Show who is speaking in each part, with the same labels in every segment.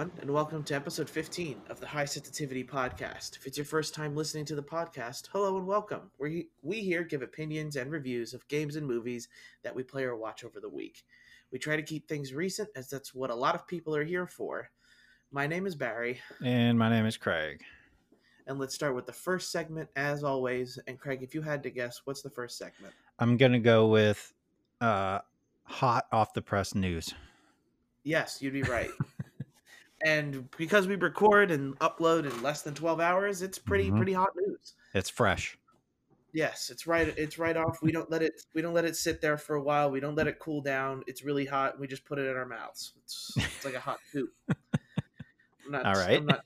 Speaker 1: everyone, and welcome to episode 15 of the High Sensitivity Podcast. If it's your first time listening to the podcast, hello and welcome. We, we here give opinions and reviews of games and movies that we play or watch over the week. We try to keep things recent, as that's what a lot of people are here for. My name is Barry.
Speaker 2: And my name is Craig.
Speaker 1: And let's start with the first segment, as always. And Craig, if you had to guess, what's the first segment?
Speaker 2: I'm going to go with uh, hot off the press news.
Speaker 1: Yes, you'd be right. and because we record and upload in less than 12 hours, it's pretty mm-hmm. pretty hot news.
Speaker 2: It's fresh.
Speaker 1: Yes, it's right. It's right off. We don't let it. We don't let it sit there for a while. We don't let it cool down. It's really hot. We just put it in our mouths. It's, it's like a hot soup.
Speaker 2: Not, All right.
Speaker 1: Not,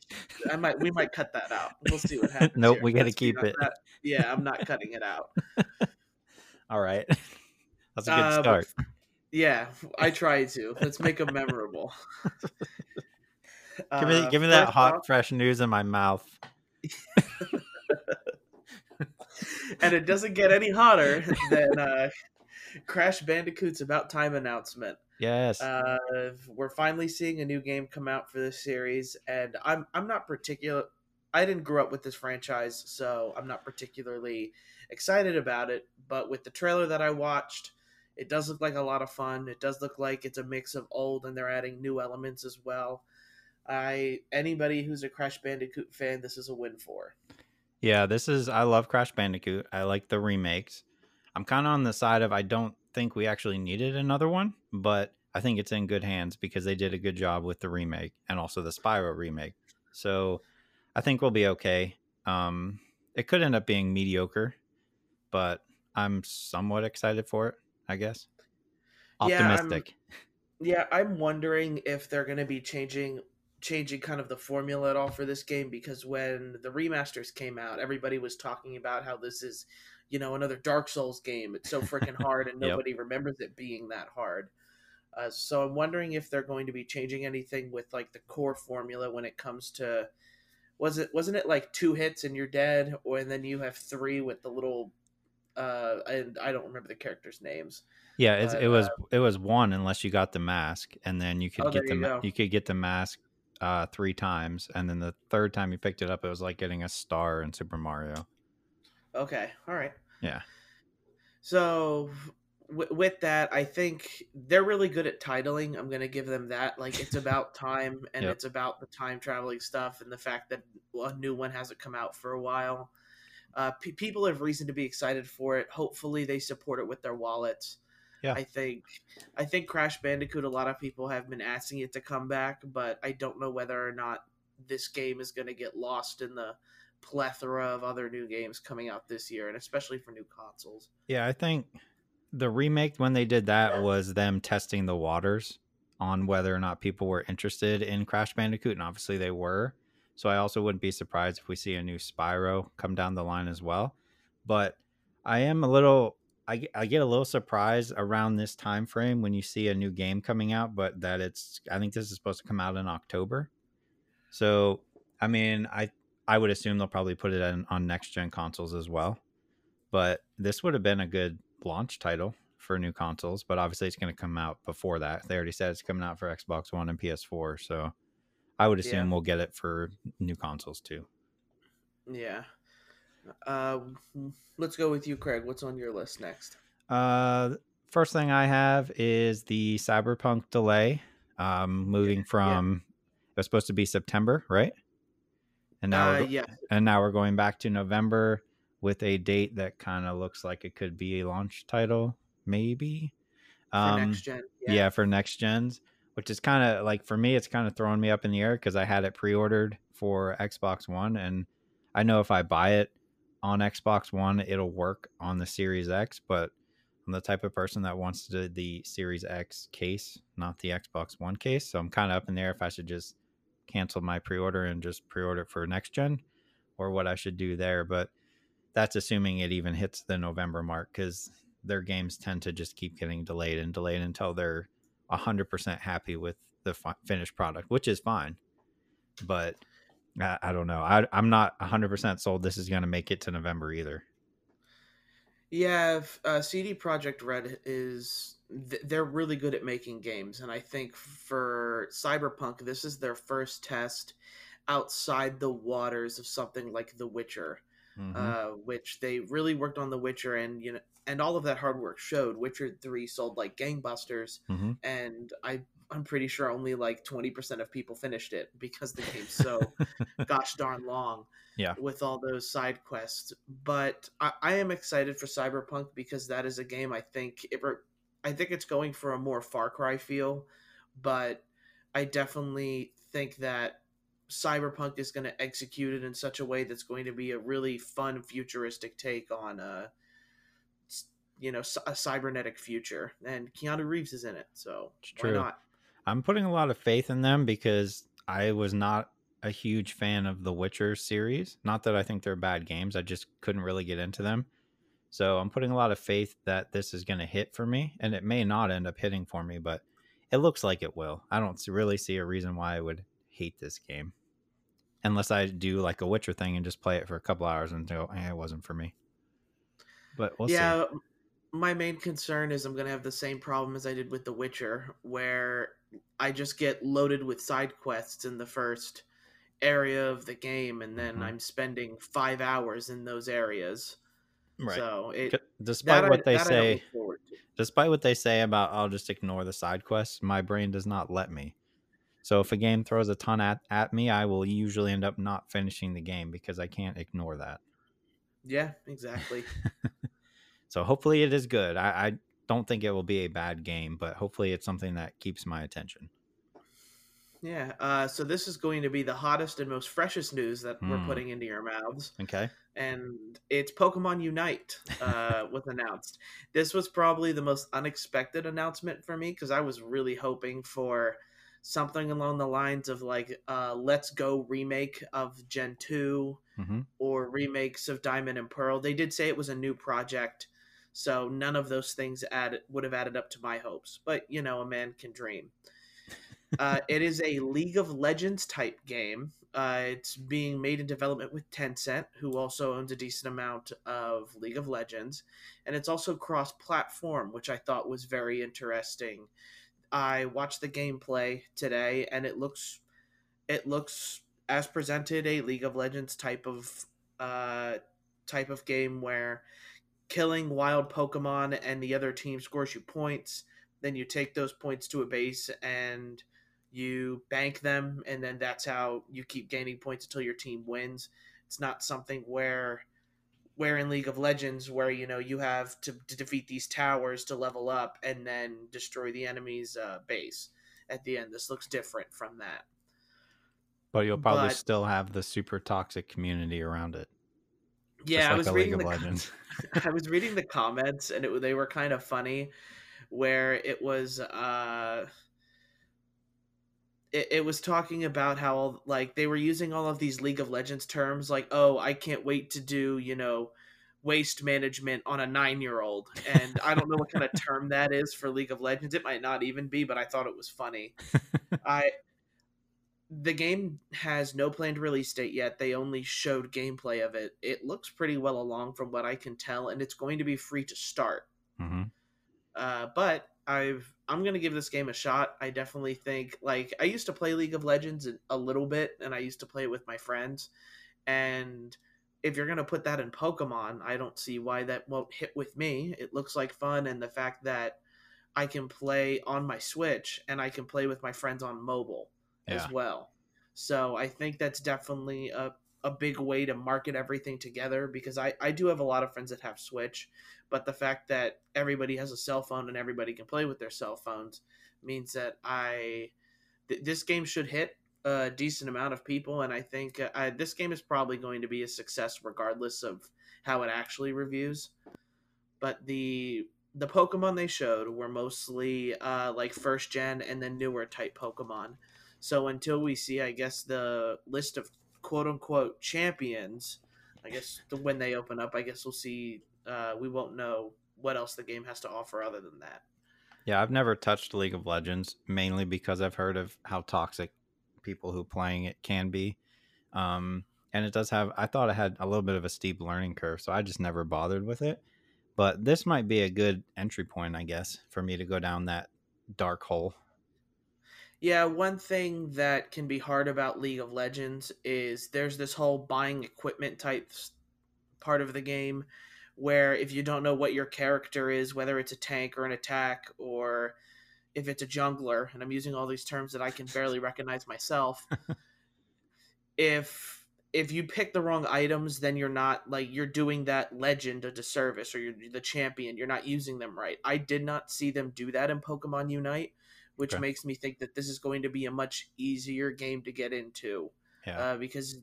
Speaker 1: i might. We might cut that out. We'll see what happens.
Speaker 2: nope. Here. We got to keep it.
Speaker 1: That, yeah, I'm not cutting it out.
Speaker 2: All right. That's a good uh, start.
Speaker 1: Yeah, I try to. Let's make them memorable.
Speaker 2: Give me, uh, give me that hot, off, fresh news in my mouth.
Speaker 1: and it doesn't get any hotter than uh, Crash Bandicoot's About Time announcement.
Speaker 2: Yes,
Speaker 1: uh, we're finally seeing a new game come out for this series, and I'm I'm not particular. I didn't grow up with this franchise, so I'm not particularly excited about it. But with the trailer that I watched it does look like a lot of fun. It does look like it's a mix of old and they're adding new elements as well. I anybody who's a Crash Bandicoot fan, this is a win for.
Speaker 2: Yeah, this is I love Crash Bandicoot. I like the remakes. I'm kind of on the side of I don't think we actually needed another one, but I think it's in good hands because they did a good job with the remake and also the Spyro remake. So I think we'll be okay. Um, it could end up being mediocre, but I'm somewhat excited for it. I guess. Optimistic.
Speaker 1: Yeah, I'm, yeah, I'm wondering if they're going to be changing changing kind of the formula at all for this game because when the remasters came out, everybody was talking about how this is, you know, another Dark Souls game. It's so freaking hard and nobody yep. remembers it being that hard. Uh, so I'm wondering if they're going to be changing anything with like the core formula when it comes to was it wasn't it like two hits and you're dead or and then you have three with the little uh, and I don't remember the characters' names.
Speaker 2: Yeah, but, it was uh, it was one unless you got the mask, and then you could oh, get the you, you, could get the mask uh, three times, and then the third time you picked it up, it was like getting a star in Super Mario.
Speaker 1: Okay, all right.
Speaker 2: Yeah.
Speaker 1: So w- with that, I think they're really good at titling. I'm going to give them that. Like it's about time, and yep. it's about the time traveling stuff, and the fact that a new one hasn't come out for a while. Uh, p- people have reason to be excited for it. Hopefully, they support it with their wallets. Yeah. I think I think Crash Bandicoot. A lot of people have been asking it to come back, but I don't know whether or not this game is going to get lost in the plethora of other new games coming out this year, and especially for new consoles.
Speaker 2: Yeah, I think the remake when they did that was them testing the waters on whether or not people were interested in Crash Bandicoot, and obviously they were. So I also wouldn't be surprised if we see a new Spyro come down the line as well. But I am a little I, I get a little surprised around this time frame when you see a new game coming out, but that it's I think this is supposed to come out in October. So I mean I I would assume they'll probably put it in, on next gen consoles as well. But this would have been a good launch title for new consoles, but obviously it's going to come out before that. They already said it's coming out for Xbox One and PS4, so I would assume yeah. we'll get it for new consoles too.
Speaker 1: Yeah. Uh, let's go with you, Craig. What's on your list next?
Speaker 2: Uh, first thing I have is the Cyberpunk delay. Um, moving from yeah. it was supposed to be September, right? And now,
Speaker 1: uh, yeah.
Speaker 2: and now we're going back to November with a date that kind of looks like it could be a launch title, maybe.
Speaker 1: Um, for next gen,
Speaker 2: yeah. yeah, for next gens which is kind of like for me, it's kind of throwing me up in the air because I had it pre-ordered for Xbox One, and I know if I buy it on Xbox One, it'll work on the Series X. But I'm the type of person that wants to the Series X case, not the Xbox One case. So I'm kind of up in there if I should just cancel my pre-order and just pre-order for next gen, or what I should do there. But that's assuming it even hits the November mark because their games tend to just keep getting delayed and delayed until they're 100% happy with the fi- finished product, which is fine. But I, I don't know. I, I'm not 100% sold this is going to make it to November either.
Speaker 1: Yeah, uh, CD Projekt Red is they're really good at making games, and I think for Cyberpunk, this is their first test outside the waters of something like The Witcher, mm-hmm. uh, which they really worked on The Witcher, and you know, and all of that hard work showed. Witcher Three sold like gangbusters, mm-hmm. and I I'm pretty sure only like 20% of people finished it because the game's so gosh darn long.
Speaker 2: Yeah.
Speaker 1: With all those side quests. But I, I, am excited for Cyberpunk because that is a game I think it I think it's going for a more Far Cry feel, but I definitely think that Cyberpunk is going to execute it in such a way that's going to be a really fun futuristic take on uh, a you know a cybernetic future and Keanu Reeves is in it so it's why true. not
Speaker 2: I'm putting a lot of faith in them because I was not a huge fan of the Witcher series. Not that I think they're bad games, I just couldn't really get into them. So I'm putting a lot of faith that this is going to hit for me, and it may not end up hitting for me, but it looks like it will. I don't really see a reason why I would hate this game, unless I do like a Witcher thing and just play it for a couple hours and go, eh, "it wasn't for me." But we'll yeah, see.
Speaker 1: My main concern is I'm going to have the same problem as I did with The Witcher, where I just get loaded with side quests in the first area of the game, and then mm-hmm. I'm spending five hours in those areas. Right. So it,
Speaker 2: despite what I, they say, despite what they say about I'll just ignore the side quests, my brain does not let me. So if a game throws a ton at, at me, I will usually end up not finishing the game because I can't ignore that.
Speaker 1: Yeah, exactly.
Speaker 2: so hopefully it is good. I, I don't think it will be a bad game, but hopefully it's something that keeps my attention.
Speaker 1: Yeah. Uh, so this is going to be the hottest and most freshest news that mm. we're hmm. putting into your mouths.
Speaker 2: Okay.
Speaker 1: And it's Pokemon Unite uh, was announced. This was probably the most unexpected announcement for me because I was really hoping for something along the lines of like uh, Let's Go remake of Gen 2 mm-hmm. or remakes of Diamond and Pearl. They did say it was a new project so none of those things added would have added up to my hopes. But you know, a man can dream. Uh, it is a League of Legends type game. Uh, it's being made in development with Tencent, who also owns a decent amount of League of Legends, and it's also cross-platform, which I thought was very interesting. I watched the gameplay today, and it looks it looks as presented a League of Legends type of uh, type of game where killing wild Pokemon and the other team scores you points. Then you take those points to a base and you bank them, and then that's how you keep gaining points until your team wins. It's not something where where in League of Legends where you know you have to, to defeat these towers to level up and then destroy the enemy's uh, base at the end. This looks different from that.
Speaker 2: But you'll probably but, still have the super toxic community around it.
Speaker 1: Yeah, like I was reading the I was reading the comments and it they were kind of funny where it was uh it, it was talking about how like they were using all of these League of Legends terms like oh I can't wait to do you know waste management on a nine year old and I don't know what kind of term that is for League of Legends. It might not even be but I thought it was funny. I the game has no planned release date yet. They only showed gameplay of it. It looks pretty well along from what I can tell, and it's going to be free to start. Mm-hmm. Uh, but I've I'm gonna give this game a shot. I definitely think like I used to play League of Legends a little bit, and I used to play it with my friends. And if you're gonna put that in Pokemon, I don't see why that won't hit with me. It looks like fun, and the fact that I can play on my Switch and I can play with my friends on mobile yeah. as well. So I think that's definitely a, a big way to market everything together because I, I do have a lot of friends that have Switch, but the fact that everybody has a cell phone and everybody can play with their cell phones means that I th- this game should hit a decent amount of people, and I think uh, I, this game is probably going to be a success regardless of how it actually reviews. But the the Pokemon they showed were mostly uh, like first gen and then newer type Pokemon. So until we see, I guess, the list of quote unquote champions, I guess when they open up, I guess we'll see. Uh, we won't know what else the game has to offer other than that.
Speaker 2: Yeah, I've never touched League of Legends mainly because I've heard of how toxic people who playing it can be. Um, and it does have, I thought it had a little bit of a steep learning curve, so I just never bothered with it. But this might be a good entry point, I guess, for me to go down that dark hole.
Speaker 1: Yeah, one thing that can be hard about League of Legends is there's this whole buying equipment type part of the game where if you don't know what your character is, whether it's a tank or an attack or if it's a jungler, and I'm using all these terms that I can barely recognize myself, if if you pick the wrong items, then you're not like you're doing that legend a disservice or you're the champion. You're not using them right. I did not see them do that in Pokemon Unite, which okay. makes me think that this is going to be a much easier game to get into. Yeah. Uh, because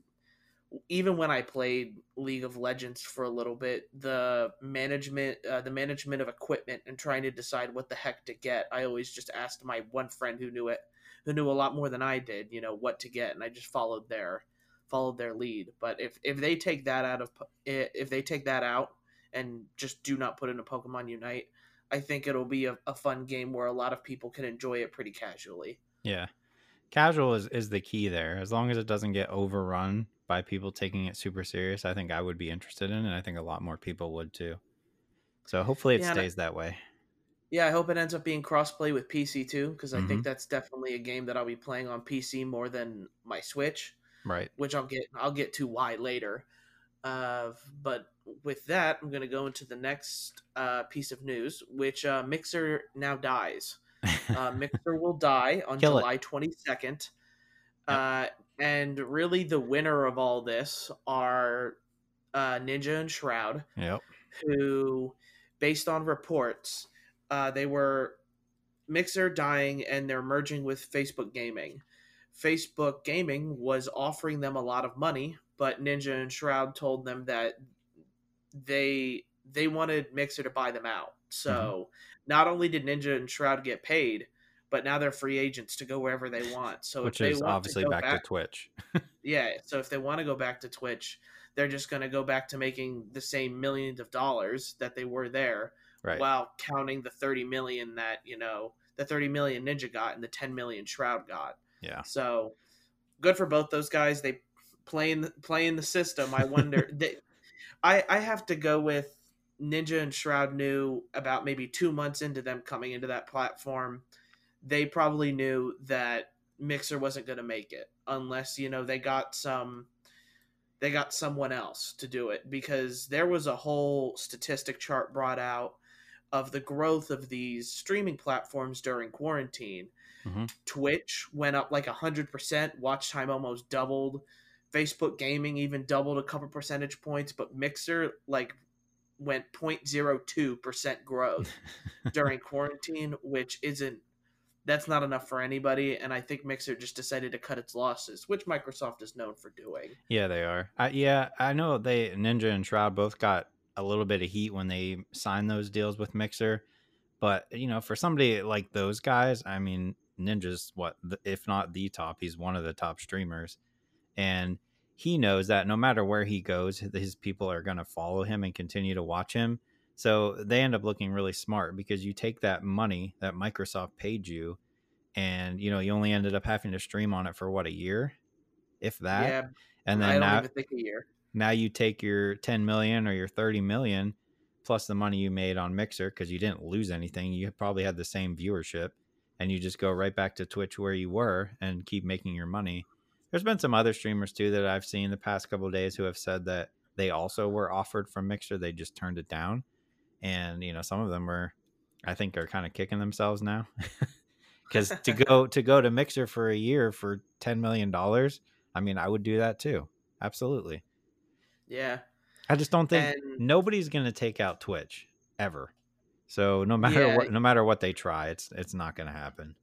Speaker 1: even when I played League of Legends for a little bit, the management, uh, the management of equipment, and trying to decide what the heck to get, I always just asked my one friend who knew it, who knew a lot more than I did, you know, what to get, and I just followed their followed their lead. But if if they take that out of if they take that out and just do not put in a Pokemon Unite, I think it'll be a, a fun game where a lot of people can enjoy it pretty casually.
Speaker 2: Yeah, casual is is the key there. As long as it doesn't get overrun by people taking it super serious, I think I would be interested in, and I think a lot more people would too. So hopefully it yeah, stays that way.
Speaker 1: Yeah, I hope it ends up being crossplay with PC too, because I mm-hmm. think that's definitely a game that I'll be playing on PC more than my Switch
Speaker 2: right?
Speaker 1: Which I'll get I'll get to why later. Uh, but with that, I'm going to go into the next uh, piece of news, which uh, Mixer now dies. Uh, Mixer will die on Kill July it. 22nd. Yep. Uh, and really, the winner of all this are uh, Ninja and Shroud,
Speaker 2: yep.
Speaker 1: who, based on reports, uh, they were Mixer dying and they're merging with Facebook Gaming. Facebook Gaming was offering them a lot of money, but Ninja and Shroud told them that they they wanted Mixer to buy them out. So mm-hmm. not only did Ninja and Shroud get paid, but now they're free agents to go wherever they want. So
Speaker 2: which is obviously to back, back, to Twitch.
Speaker 1: yeah, so if they want to go back to Twitch, they're just going to go back to making the same millions of dollars that they were there,
Speaker 2: right.
Speaker 1: while counting the thirty million that you know the thirty million Ninja got and the ten million Shroud got.
Speaker 2: Yeah.
Speaker 1: So good for both those guys. They play in the, the system. I wonder. they, I I have to go with Ninja and Shroud knew about maybe two months into them coming into that platform. They probably knew that Mixer wasn't going to make it unless you know they got some they got someone else to do it because there was a whole statistic chart brought out of the growth of these streaming platforms during quarantine Mm-hmm. Twitch went up like 100%. Watch time almost doubled. Facebook gaming even doubled a couple percentage points, but Mixer like went 0.02% growth during quarantine, which isn't that's not enough for anybody and I think Mixer just decided to cut its losses, which Microsoft is known for doing.
Speaker 2: Yeah, they are. Yeah, I know they Ninja and Shroud both got a little bit of heat when they signed those deals with Mixer. But, you know, for somebody like those guys, I mean, Ninja's what, if not the top, he's one of the top streamers. And he knows that no matter where he goes, his people are going to follow him and continue to watch him. So they end up looking really smart because you take that money that Microsoft paid you and you know you only ended up having to stream on it for what a year if that yeah, and then now, now you take your 10 million or your 30 million plus the money you made on mixer because you didn't lose anything you probably had the same viewership and you just go right back to Twitch where you were and keep making your money. There's been some other streamers too that I've seen the past couple days who have said that they also were offered from Mixer, they just turned it down. And you know, some of them were I think are kind of kicking themselves now. Cuz to go to go to Mixer for a year for 10 million dollars, I mean, I would do that too. Absolutely.
Speaker 1: Yeah.
Speaker 2: I just don't think and... nobody's going to take out Twitch ever. So no matter yeah. what, no matter what they try, it's it's not going to happen.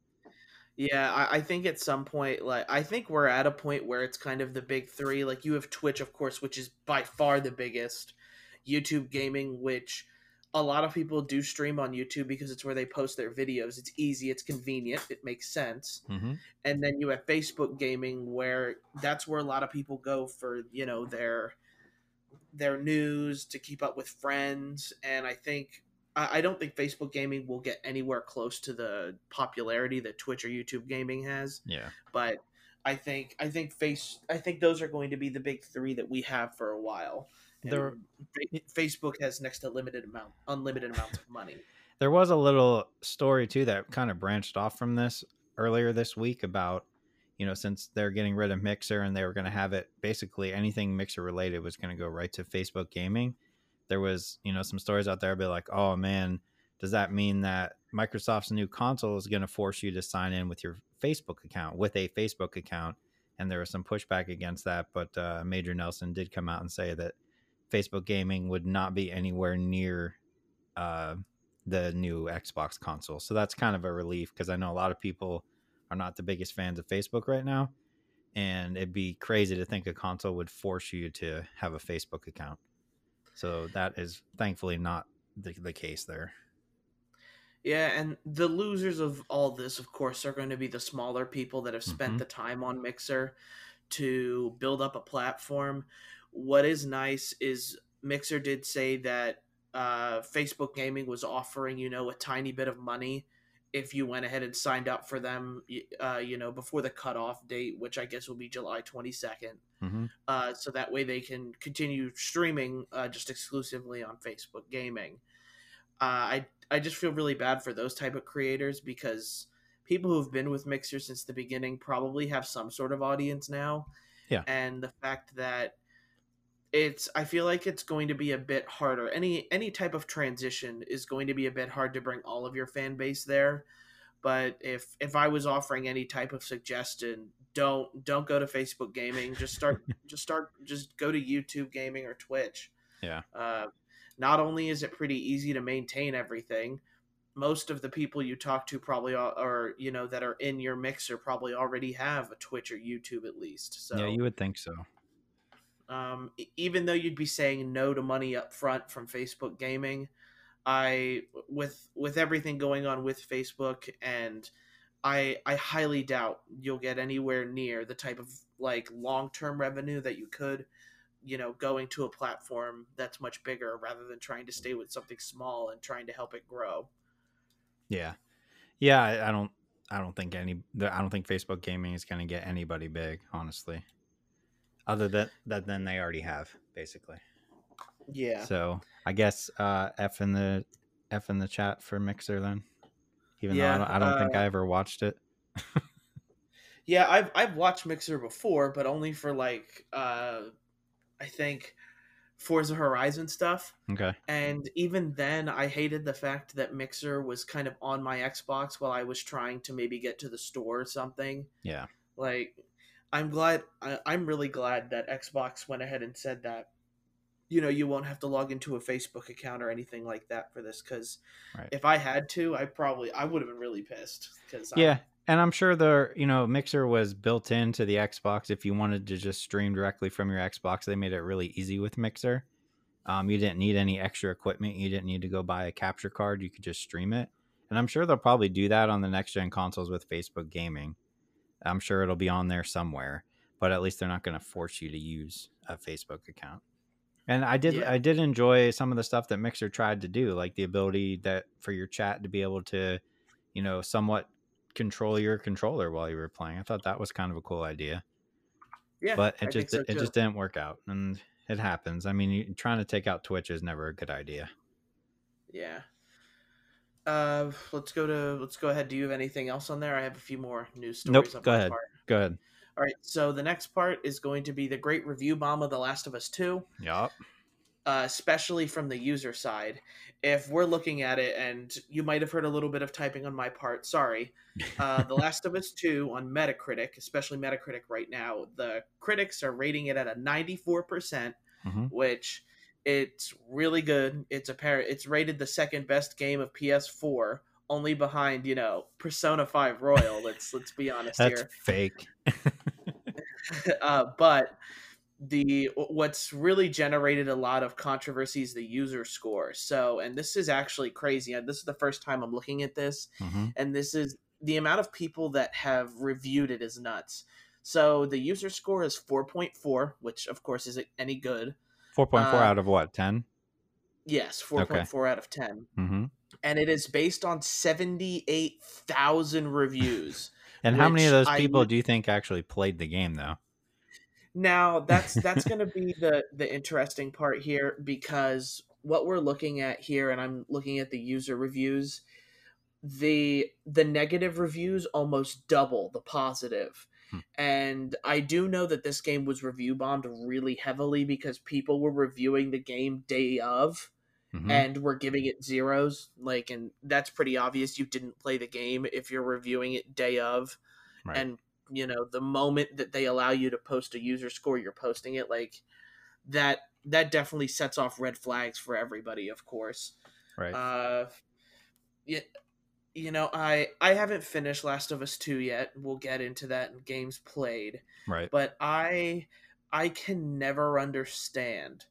Speaker 1: Yeah, I, I, think at some point, like I think we're at a point where it's kind of the big three. Like you have Twitch, of course, which is by far the biggest. YouTube gaming, which a lot of people do stream on YouTube because it's where they post their videos. It's easy, it's convenient, it makes sense.
Speaker 2: Mm-hmm.
Speaker 1: And then you have Facebook gaming, where that's where a lot of people go for you know their their news to keep up with friends. And I think I, don't think Facebook gaming will get anywhere close to the popularity that Twitch or YouTube gaming has.
Speaker 2: Yeah.
Speaker 1: But I think I think face I think those are going to be the big three that we have for a while. There, Facebook has next to limited amount, unlimited amounts of money.
Speaker 2: There was a little story too that kind of branched off from this earlier this week about, you know, since they're getting rid of Mixer and they were going to have it basically anything Mixer related was going to go right to Facebook Gaming. There was, you know, some stories out there be like, oh man, does that mean that Microsoft's new console is going to force you to sign in with your Facebook account with a Facebook account? And there was some pushback against that, but uh, Major Nelson did come out and say that Facebook gaming would not be anywhere near uh, the new Xbox console. So that's kind of a relief because I know a lot of people are not the biggest fans of Facebook right now. And it'd be crazy to think a console would force you to have a Facebook account. So that is thankfully not the, the case there.
Speaker 1: Yeah, and the losers of all this, of course, are going to be the smaller people that have spent mm-hmm. the time on Mixer to build up a platform. What is nice is Mixer did say that uh, Facebook Gaming was offering, you know, a tiny bit of money if you went ahead and signed up for them, uh, you know, before the cutoff date, which I guess will be July 22nd. Mm-hmm. Uh, so that way they can continue streaming uh, just exclusively on Facebook Gaming. Uh, I I just feel really bad for those type of creators because people who've been with Mixer since the beginning probably have some sort of audience now.
Speaker 2: Yeah.
Speaker 1: And the fact that it's I feel like it's going to be a bit harder. Any any type of transition is going to be a bit hard to bring all of your fan base there. But if if I was offering any type of suggestion, don't don't go to Facebook gaming. Just start just start just go to YouTube gaming or Twitch.
Speaker 2: Yeah.
Speaker 1: Uh, not only is it pretty easy to maintain everything, most of the people you talk to probably are, are, you know that are in your mixer probably already have a Twitch or YouTube at least. So
Speaker 2: yeah, you would think so.
Speaker 1: Um, even though you'd be saying no to money up front from Facebook Gaming, I with with everything going on with Facebook and I I highly doubt you'll get anywhere near the type of like long term revenue that you could, you know, going to a platform that's much bigger rather than trying to stay with something small and trying to help it grow.
Speaker 2: Yeah, yeah. I, I don't I don't think any I don't think Facebook Gaming is going to get anybody big, honestly other than that than they already have basically
Speaker 1: yeah
Speaker 2: so i guess uh f in the f in the chat for mixer then even yeah, though i don't, I don't uh, think i ever watched it
Speaker 1: yeah i've i've watched mixer before but only for like uh i think Forza Horizon stuff.
Speaker 2: Okay.
Speaker 1: And even then, I hated the fact that Mixer was kind of on my Xbox while I was trying to maybe get to the store or something.
Speaker 2: Yeah.
Speaker 1: Like, I'm glad. I, I'm really glad that Xbox went ahead and said that. You know, you won't have to log into a Facebook account or anything like that for this. Because right. if I had to, I probably I would have been really pissed. Because
Speaker 2: yeah, I, and I'm sure the you know Mixer was built into the Xbox. If you wanted to just stream directly from your Xbox, they made it really easy with Mixer. Um, you didn't need any extra equipment. You didn't need to go buy a capture card. You could just stream it. And I'm sure they'll probably do that on the next gen consoles with Facebook Gaming. I'm sure it'll be on there somewhere, but at least they're not going to force you to use a Facebook account. And I did yeah. I did enjoy some of the stuff that Mixer tried to do, like the ability that for your chat to be able to, you know, somewhat control your controller while you were playing. I thought that was kind of a cool idea.
Speaker 1: Yeah,
Speaker 2: but it I just so it just didn't work out, and it happens. I mean, you, trying to take out Twitch is never a good idea.
Speaker 1: Yeah, uh, let's go to let's go ahead. Do you have anything else on there? I have a few more news stories.
Speaker 2: Nope. Go ahead.
Speaker 1: Part.
Speaker 2: Go ahead.
Speaker 1: All right. So the next part is going to be the great review bomb of The Last of Us Two.
Speaker 2: Yup.
Speaker 1: Uh, especially from the user side. If we're looking at it, and you might have heard a little bit of typing on my part, sorry. Uh, the Last of Us 2 on Metacritic, especially Metacritic right now, the critics are rating it at a 94%, mm-hmm. which it's really good. It's a pair. It's rated the second best game of PS4, only behind you know Persona Five Royal. let's let's be honest
Speaker 2: That's
Speaker 1: here.
Speaker 2: Fake.
Speaker 1: uh, but the what's really generated a lot of controversy is the user score. So, and this is actually crazy. This is the first time I'm looking at this, mm-hmm. and this is the amount of people that have reviewed it is nuts. So the user score is 4.4, which of course isn't any good.
Speaker 2: 4.4 uh, out of what 10
Speaker 1: yes 4.4 okay. out of 10
Speaker 2: mm-hmm.
Speaker 1: and it is based on 78000 reviews
Speaker 2: and how many of those people I, do you think actually played the game though
Speaker 1: Now that's that's going to be the the interesting part here because what we're looking at here, and I'm looking at the user reviews, the the negative reviews almost double the positive. Hmm. And I do know that this game was review bombed really heavily because people were reviewing the game day of mm-hmm. and were giving it zeros. Like, and that's pretty obvious. You didn't play the game if you're reviewing it day of. Right. And, you know, the moment that they allow you to post a user score, you're posting it. Like, that that definitely sets off red flags for everybody, of course.
Speaker 2: Right.
Speaker 1: Uh, yeah, you know, I I haven't finished Last of Us 2 yet. We'll get into that in games played.
Speaker 2: Right.
Speaker 1: But I I can never understand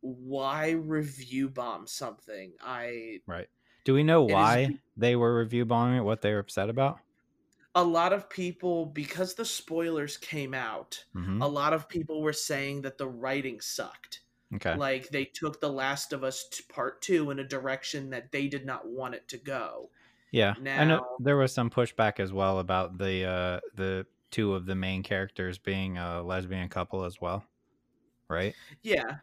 Speaker 1: why review bomb something. I
Speaker 2: Right. Do we know why is, they were review bombing it? What they were upset about?
Speaker 1: A lot of people because the spoilers came out, mm-hmm. a lot of people were saying that the writing sucked.
Speaker 2: Okay.
Speaker 1: Like they took The Last of Us part 2 in a direction that they did not want it to go.
Speaker 2: Yeah, now, I know there was some pushback as well about the uh, the two of the main characters being a lesbian couple as well, right?
Speaker 1: Yeah,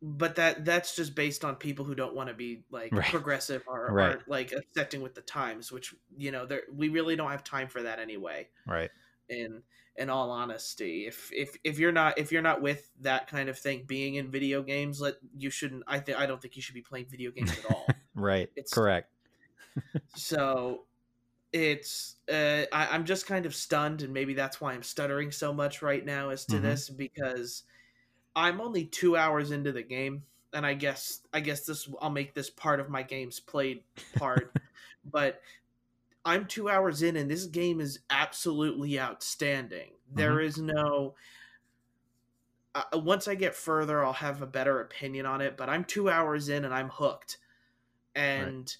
Speaker 1: but that that's just based on people who don't want to be like right. progressive or, right. or, like accepting with the times, which you know we really don't have time for that anyway.
Speaker 2: Right.
Speaker 1: In in all honesty, if if if you're not if you're not with that kind of thing being in video games, let you shouldn't. I think I don't think you should be playing video games at all.
Speaker 2: right. It's correct
Speaker 1: so it's uh, I, am just kind of stunned, and maybe that's why I'm stuttering so much right now as to mm-hmm. this because I'm only two hours into the game, and I guess I guess this I'll make this part of my games played part, but I'm two hours in, and this game is absolutely outstanding. Mm-hmm. There is no. Uh, once I get further, I'll have a better opinion on it. But I'm two hours in, and I'm hooked, and. Right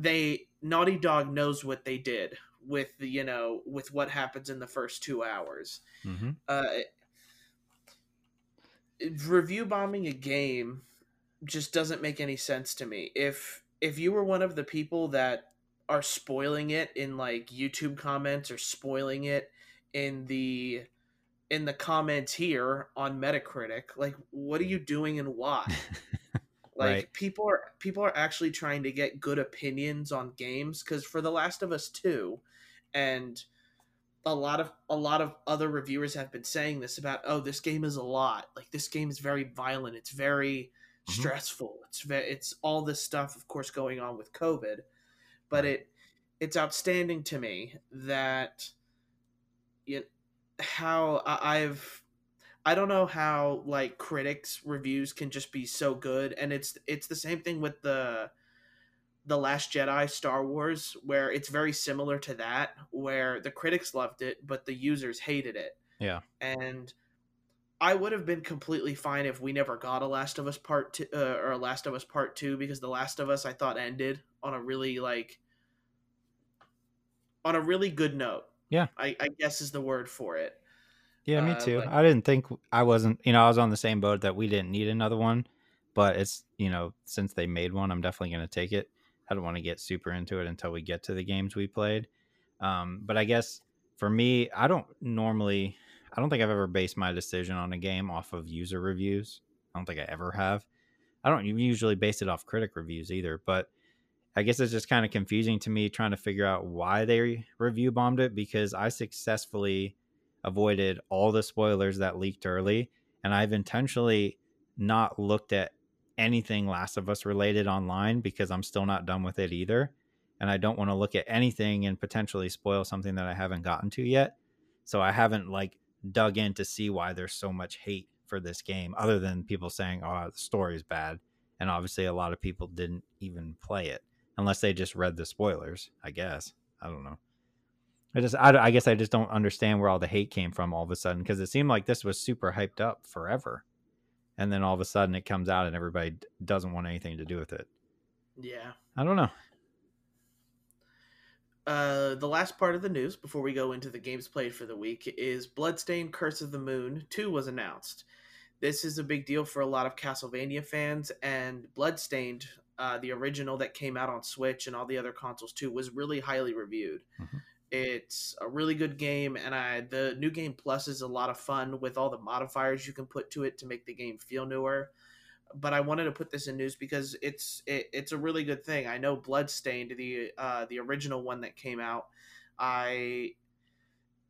Speaker 1: they Naughty Dog knows what they did with the you know with what happens in the first two hours. Mm-hmm. Uh, review bombing a game just doesn't make any sense to me. If if you were one of the people that are spoiling it in like YouTube comments or spoiling it in the in the comments here on Metacritic, like what are you doing and why? Like right. people are people are actually trying to get good opinions on games because for The Last of Us Two, and a lot of a lot of other reviewers have been saying this about oh this game is a lot like this game is very violent it's very mm-hmm. stressful it's ve- it's all this stuff of course going on with covid but right. it it's outstanding to me that you know, how I've I don't know how like critics reviews can just be so good and it's it's the same thing with the the last Jedi Star Wars where it's very similar to that where the critics loved it but the users hated it.
Speaker 2: Yeah.
Speaker 1: And I would have been completely fine if we never got a Last of Us Part 2 uh, or a Last of Us Part 2 because The Last of Us I thought ended on a really like on a really good note.
Speaker 2: Yeah.
Speaker 1: I, I guess is the word for it.
Speaker 2: Yeah, me uh, too. Uh, I didn't think I wasn't, you know, I was on the same boat that we didn't need another one, but it's, you know, since they made one, I'm definitely going to take it. I don't want to get super into it until we get to the games we played. Um, but I guess for me, I don't normally, I don't think I've ever based my decision on a game off of user reviews. I don't think I ever have. I don't usually base it off critic reviews either, but I guess it's just kind of confusing to me trying to figure out why they review bombed it because I successfully avoided all the spoilers that leaked early, and I've intentionally not looked at anything Last of Us related online because I'm still not done with it either. And I don't want to look at anything and potentially spoil something that I haven't gotten to yet. So I haven't like dug in to see why there's so much hate for this game, other than people saying, oh, the story is bad. And obviously, a lot of people didn't even play it unless they just read the spoilers, I guess. I don't know. I just, I, I, guess I just don't understand where all the hate came from all of a sudden because it seemed like this was super hyped up forever, and then all of a sudden it comes out and everybody doesn't want anything to do with it.
Speaker 1: Yeah,
Speaker 2: I don't know.
Speaker 1: Uh, the last part of the news before we go into the games played for the week is Bloodstained Curse of the Moon 2 was announced. This is a big deal for a lot of Castlevania fans, and Bloodstained, uh, the original that came out on Switch and all the other consoles too, was really highly reviewed. Mm-hmm It's a really good game, and I the new game plus is a lot of fun with all the modifiers you can put to it to make the game feel newer. But I wanted to put this in news because it's it, it's a really good thing. I know Bloodstained, the uh, the original one that came out, I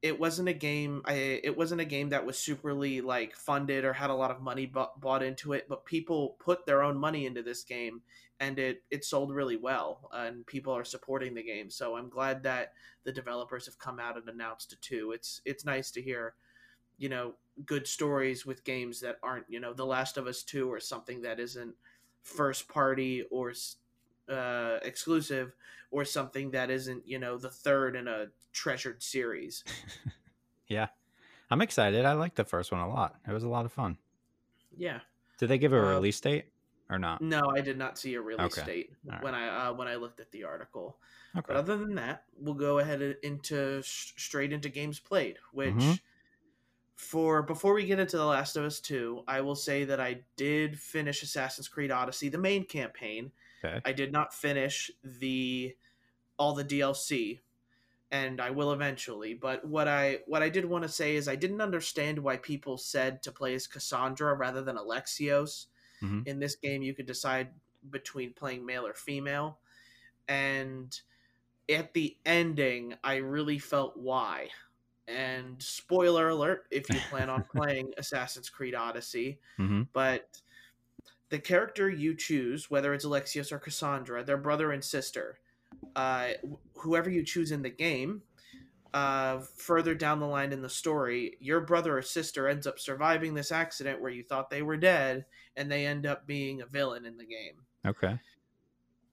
Speaker 1: it wasn't a game I, it wasn't a game that was superly like funded or had a lot of money bought, into it but people put their own money into this game and it it sold really well and people are supporting the game so i'm glad that the developers have come out and announced it too. It's it's nice to hear you know good stories with games that aren't you know the last of us 2 or something that isn't first party or uh, exclusive or something that isn't you know the third in a treasured series
Speaker 2: yeah i'm excited i like the first one a lot it was a lot of fun
Speaker 1: yeah
Speaker 2: did they give a uh, release date or not?
Speaker 1: No, I did not see a release okay. date right. when I uh, when I looked at the article. Okay. But other than that, we'll go ahead into straight into games played, which mm-hmm. for before we get into The Last of Us 2, I will say that I did finish Assassin's Creed Odyssey, the main campaign. Okay. I did not finish the all the DLC and I will eventually. But what I what I did want to say is I didn't understand why people said to play as Cassandra rather than Alexios. Mm-hmm. In this game, you could decide between playing male or female, and at the ending, I really felt why. And spoiler alert if you plan on playing Assassin's Creed Odyssey, mm-hmm. but the character you choose, whether it's Alexios or Cassandra, their brother and sister, uh, whoever you choose in the game, uh, further down the line in the story, your brother or sister ends up surviving this accident where you thought they were dead, and they end up being a villain in the game.
Speaker 2: Okay.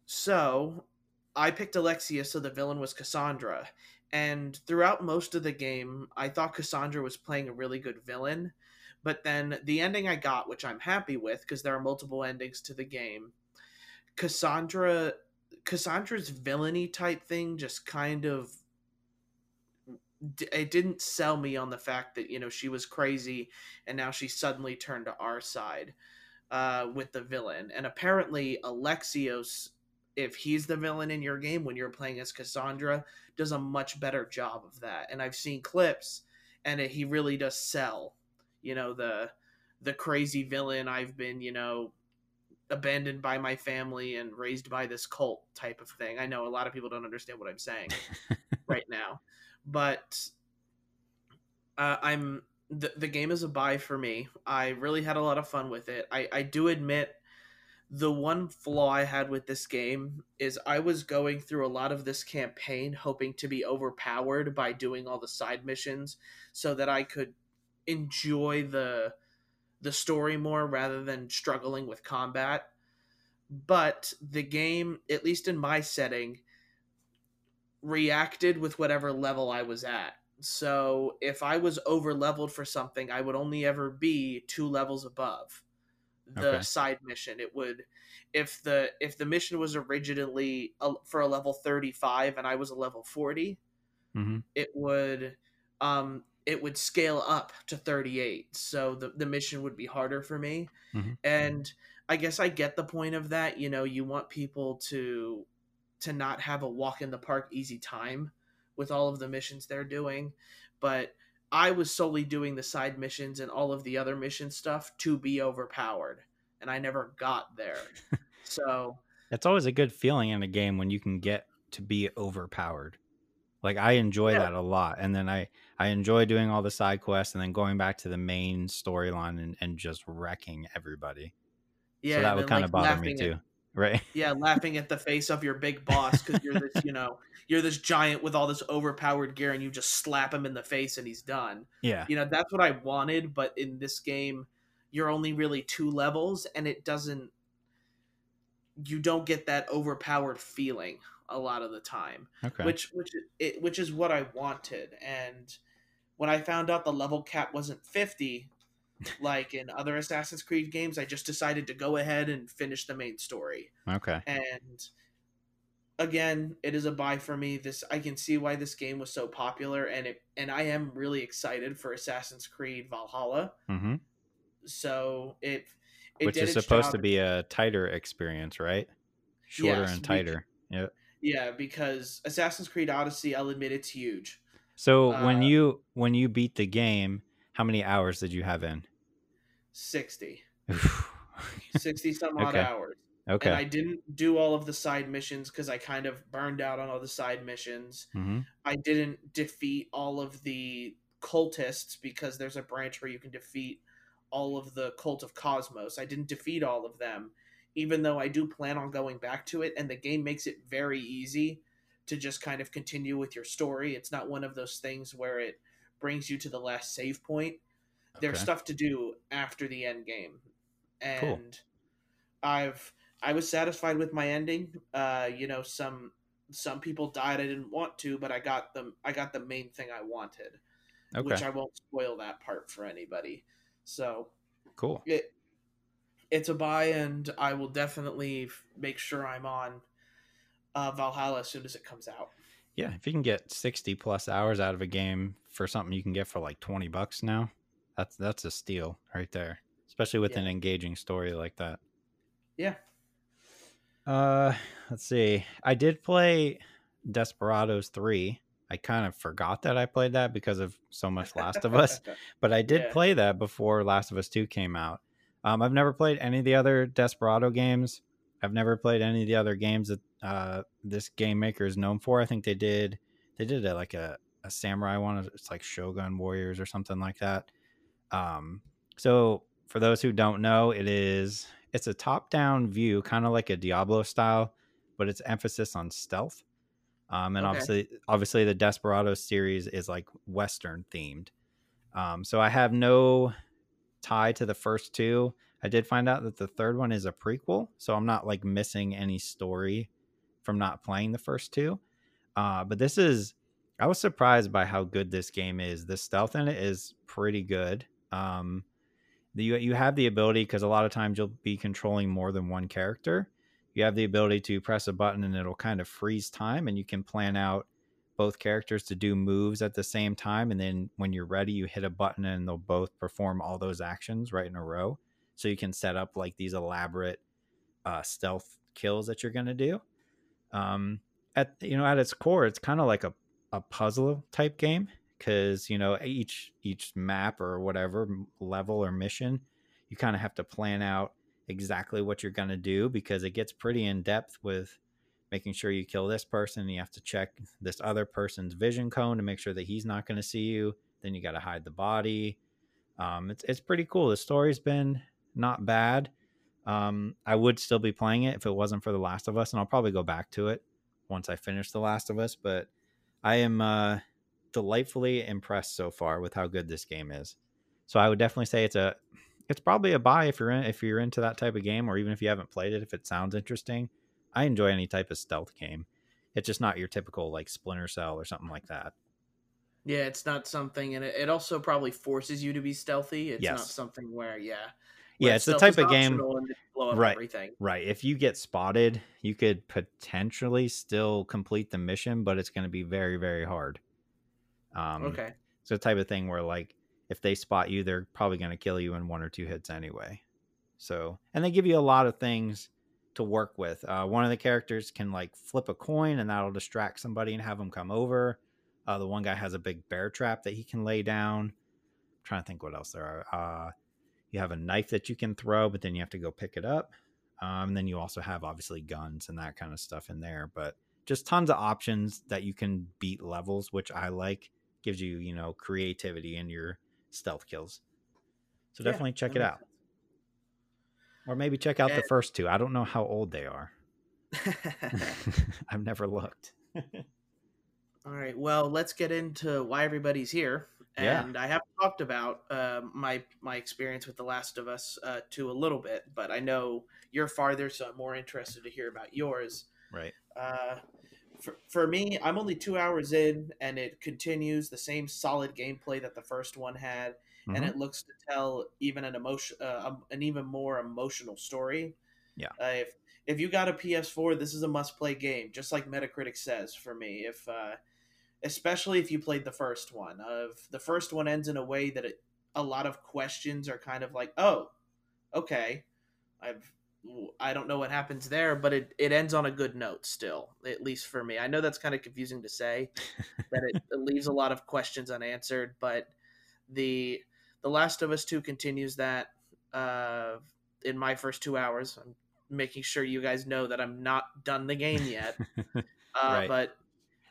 Speaker 1: So, I picked Alexios, so the villain was Cassandra. And throughout most of the game, I thought Cassandra was playing a really good villain. But then the ending I got, which I'm happy with, because there are multiple endings to the game, Cassandra Cassandra's villainy type thing just kind of it didn't sell me on the fact that you know she was crazy and now she suddenly turned to our side uh, with the villain. And apparently alexios if he's the villain in your game when you're playing as cassandra does a much better job of that. And i've seen clips and it, he really does sell you know the the crazy villain i've been you know abandoned by my family and raised by this cult type of thing i know a lot of people don't understand what i'm saying right now but uh, I'm the the game is a buy for me. I really had a lot of fun with it. I I do admit the one flaw I had with this game is I was going through a lot of this campaign hoping to be overpowered by doing all the side missions so that I could enjoy the the story more rather than struggling with combat. But the game, at least in my setting, reacted with whatever level I was at. So if I was over leveled for something, I would only ever be two levels above the okay. side mission. It would if the if the mission was originally a, for a level 35 and I was a level 40, mm-hmm. it would um it would scale up to 38. So the the mission would be harder for me. Mm-hmm. And I guess I get the point of that, you know, you want people to to not have a walk in the park easy time with all of the missions they're doing. But I was solely doing the side missions and all of the other mission stuff to be overpowered, and I never got there. so
Speaker 2: it's always a good feeling in a game when you can get to be overpowered. Like I enjoy yeah. that a lot, and then I I enjoy doing all the side quests and then going back to the main storyline and, and just wrecking everybody. Yeah, so that would kind like of bother me too. At, right
Speaker 1: yeah laughing at the face of your big boss because you're this you know you're this giant with all this overpowered gear and you just slap him in the face and he's done
Speaker 2: yeah
Speaker 1: you know that's what i wanted but in this game you're only really two levels and it doesn't you don't get that overpowered feeling a lot of the time okay. which which it, which is what i wanted and when i found out the level cap wasn't 50 like in other Assassin's Creed games, I just decided to go ahead and finish the main story.
Speaker 2: Okay.
Speaker 1: And again, it is a buy for me. This I can see why this game was so popular, and it and I am really excited for Assassin's Creed Valhalla. Mm-hmm. So it, it
Speaker 2: which is supposed job. to be a tighter experience, right? Shorter yes, and tighter. Yeah.
Speaker 1: Yeah, because Assassin's Creed Odyssey, I'll admit it's huge.
Speaker 2: So uh, when you when you beat the game, how many hours did you have in?
Speaker 1: 60. 60 some odd okay. hours.
Speaker 2: Okay.
Speaker 1: And I didn't do all of the side missions because I kind of burned out on all the side missions.
Speaker 2: Mm-hmm.
Speaker 1: I didn't defeat all of the cultists because there's a branch where you can defeat all of the cult of Kosmos. I didn't defeat all of them, even though I do plan on going back to it, and the game makes it very easy to just kind of continue with your story. It's not one of those things where it brings you to the last save point. Okay. There's stuff to do after the end game. And cool. I've I was satisfied with my ending. Uh, you know, some some people died I didn't want to, but I got them I got the main thing I wanted. Okay. Which I won't spoil that part for anybody. So
Speaker 2: cool.
Speaker 1: It it's a buy and I will definitely make sure I'm on uh, Valhalla as soon as it comes out.
Speaker 2: Yeah, if you can get 60 plus hours out of a game for something you can get for like 20 bucks now, that's that's a steal right there, especially with yeah. an engaging story like that.
Speaker 1: Yeah.
Speaker 2: Uh, let's see. I did play Desperados 3. I kind of forgot that I played that because of so much Last of Us, but I did yeah. play that before Last of Us 2 came out. Um, I've never played any of the other Desperado games. I've never played any of the other games that uh, this game maker is known for. I think they did they did a, like a, a samurai one. It's like Shogun Warriors or something like that. Um, so for those who don't know, it is it's a top down view, kind of like a Diablo style, but it's emphasis on stealth. Um, and okay. obviously, obviously, the Desperado series is like Western themed. Um, so I have no tie to the first two. I did find out that the third one is a prequel, so I'm not like missing any story from not playing the first two. Uh, but this is, I was surprised by how good this game is. The stealth in it is pretty good. Um, you you have the ability because a lot of times you'll be controlling more than one character. You have the ability to press a button and it'll kind of freeze time, and you can plan out both characters to do moves at the same time. And then when you're ready, you hit a button and they'll both perform all those actions right in a row. So you can set up like these elaborate uh, stealth kills that you're going to do. Um, at you know at its core, it's kind of like a, a puzzle type game because you know each each map or whatever level or mission you kind of have to plan out exactly what you're going to do because it gets pretty in depth with making sure you kill this person you have to check this other person's vision cone to make sure that he's not going to see you then you got to hide the body um, it's, it's pretty cool the story's been not bad um, i would still be playing it if it wasn't for the last of us and i'll probably go back to it once i finish the last of us but i am uh, delightfully impressed so far with how good this game is. So I would definitely say it's a it's probably a buy if you're in if you're into that type of game or even if you haven't played it if it sounds interesting. I enjoy any type of stealth game. It's just not your typical like Splinter Cell or something like that.
Speaker 1: Yeah, it's not something and it, also probably forces you to be stealthy. It's yes. not something where yeah.
Speaker 2: Where yeah, it's the type of game right, everything. Right. If you get spotted, you could potentially still complete the mission, but it's going to be very very hard.
Speaker 1: Um, okay.
Speaker 2: It's the type of thing where like if they spot you, they're probably going to kill you in one or two hits anyway. So, and they give you a lot of things to work with. Uh, one of the characters can like flip a coin and that'll distract somebody and have them come over. Uh, the one guy has a big bear trap that he can lay down. I'm trying to think what else there are. Uh, you have a knife that you can throw, but then you have to go pick it up. Um, and then you also have obviously guns and that kind of stuff in there. But just tons of options that you can beat levels, which I like gives you you know creativity in your stealth kills. So yeah, definitely check it out. Sense. Or maybe check out and, the first two. I don't know how old they are. I've never looked.
Speaker 1: All right. Well, let's get into why everybody's here. And yeah. I have talked about uh, my my experience with The Last of Us uh, to a little bit, but I know you're farther, so I'm more interested to hear about yours.
Speaker 2: Right.
Speaker 1: Uh, for, for me, I'm only two hours in, and it continues the same solid gameplay that the first one had, mm-hmm. and it looks to tell even an emotion, uh, um, an even more emotional story.
Speaker 2: Yeah.
Speaker 1: Uh, if if you got a PS4, this is a must-play game, just like Metacritic says for me. If uh, especially if you played the first one, of the first one ends in a way that it, a lot of questions are kind of like, oh, okay, I've I don't know what happens there, but it, it ends on a good note still, at least for me. I know that's kind of confusing to say, that it, it leaves a lot of questions unanswered, but the the Last of Us Two continues that uh, in my first two hours. I'm making sure you guys know that I'm not done the game yet, uh, right. but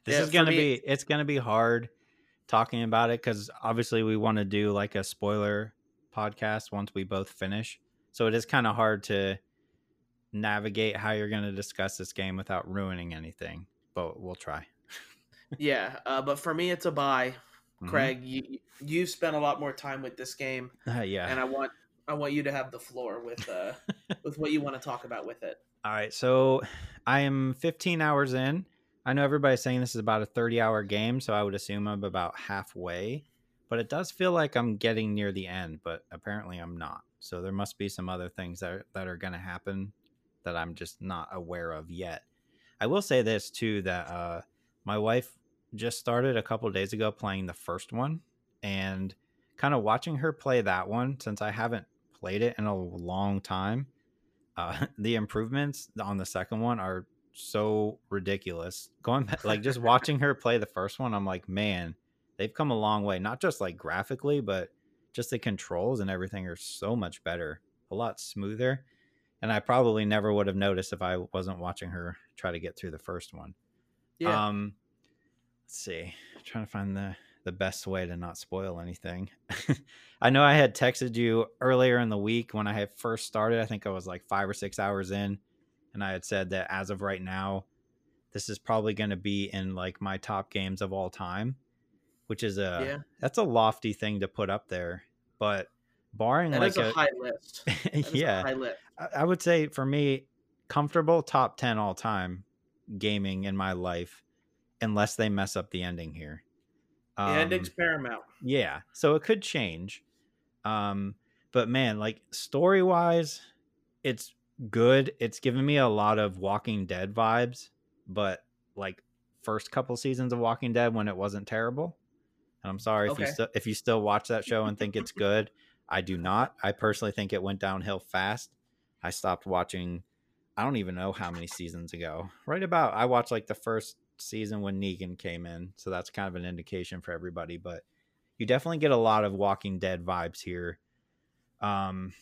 Speaker 2: this yeah, is gonna be it's gonna be hard talking about it because obviously we want to do like a spoiler podcast once we both finish. So it is kind of hard to navigate how you're going to discuss this game without ruining anything, but we'll try.
Speaker 1: yeah, uh, but for me, it's a buy. Mm-hmm. Craig, you you spent a lot more time with this game.
Speaker 2: Uh, yeah,
Speaker 1: and I want I want you to have the floor with uh with what you want to talk about with it.
Speaker 2: All right, so I am 15 hours in. I know everybody's saying this is about a 30 hour game, so I would assume I'm about halfway. But it does feel like I'm getting near the end, but apparently I'm not. So there must be some other things that are, that are going to happen that I'm just not aware of yet. I will say this too that uh, my wife just started a couple days ago playing the first one, and kind of watching her play that one since I haven't played it in a long time. Uh, the improvements on the second one are so ridiculous. Going back, like just watching her play the first one, I'm like, man, they've come a long way. Not just like graphically, but just the controls and everything are so much better, a lot smoother. And I probably never would have noticed if I wasn't watching her try to get through the first one. Yeah. Um, let's see. I'm trying to find the the best way to not spoil anything. I know I had texted you earlier in the week when I had first started. I think I was like five or six hours in and I had said that as of right now, this is probably going to be in like my top games of all time, which is a yeah. that's a lofty thing to put up there. But barring
Speaker 1: that
Speaker 2: like
Speaker 1: a, a, high list,
Speaker 2: yeah, high list. I would say for me, comfortable top ten all time gaming in my life, unless they mess up the ending here.
Speaker 1: Um, and experiment.
Speaker 2: Yeah, so it could change. Um, but man, like story wise, it's good. It's given me a lot of Walking Dead vibes, but like first couple seasons of Walking Dead when it wasn't terrible. And I'm sorry okay. if you still if you still watch that show and think it's good. I do not. I personally think it went downhill fast. I stopped watching I don't even know how many seasons ago. Right about I watched like the first season when Negan came in, so that's kind of an indication for everybody, but you definitely get a lot of Walking Dead vibes here. Um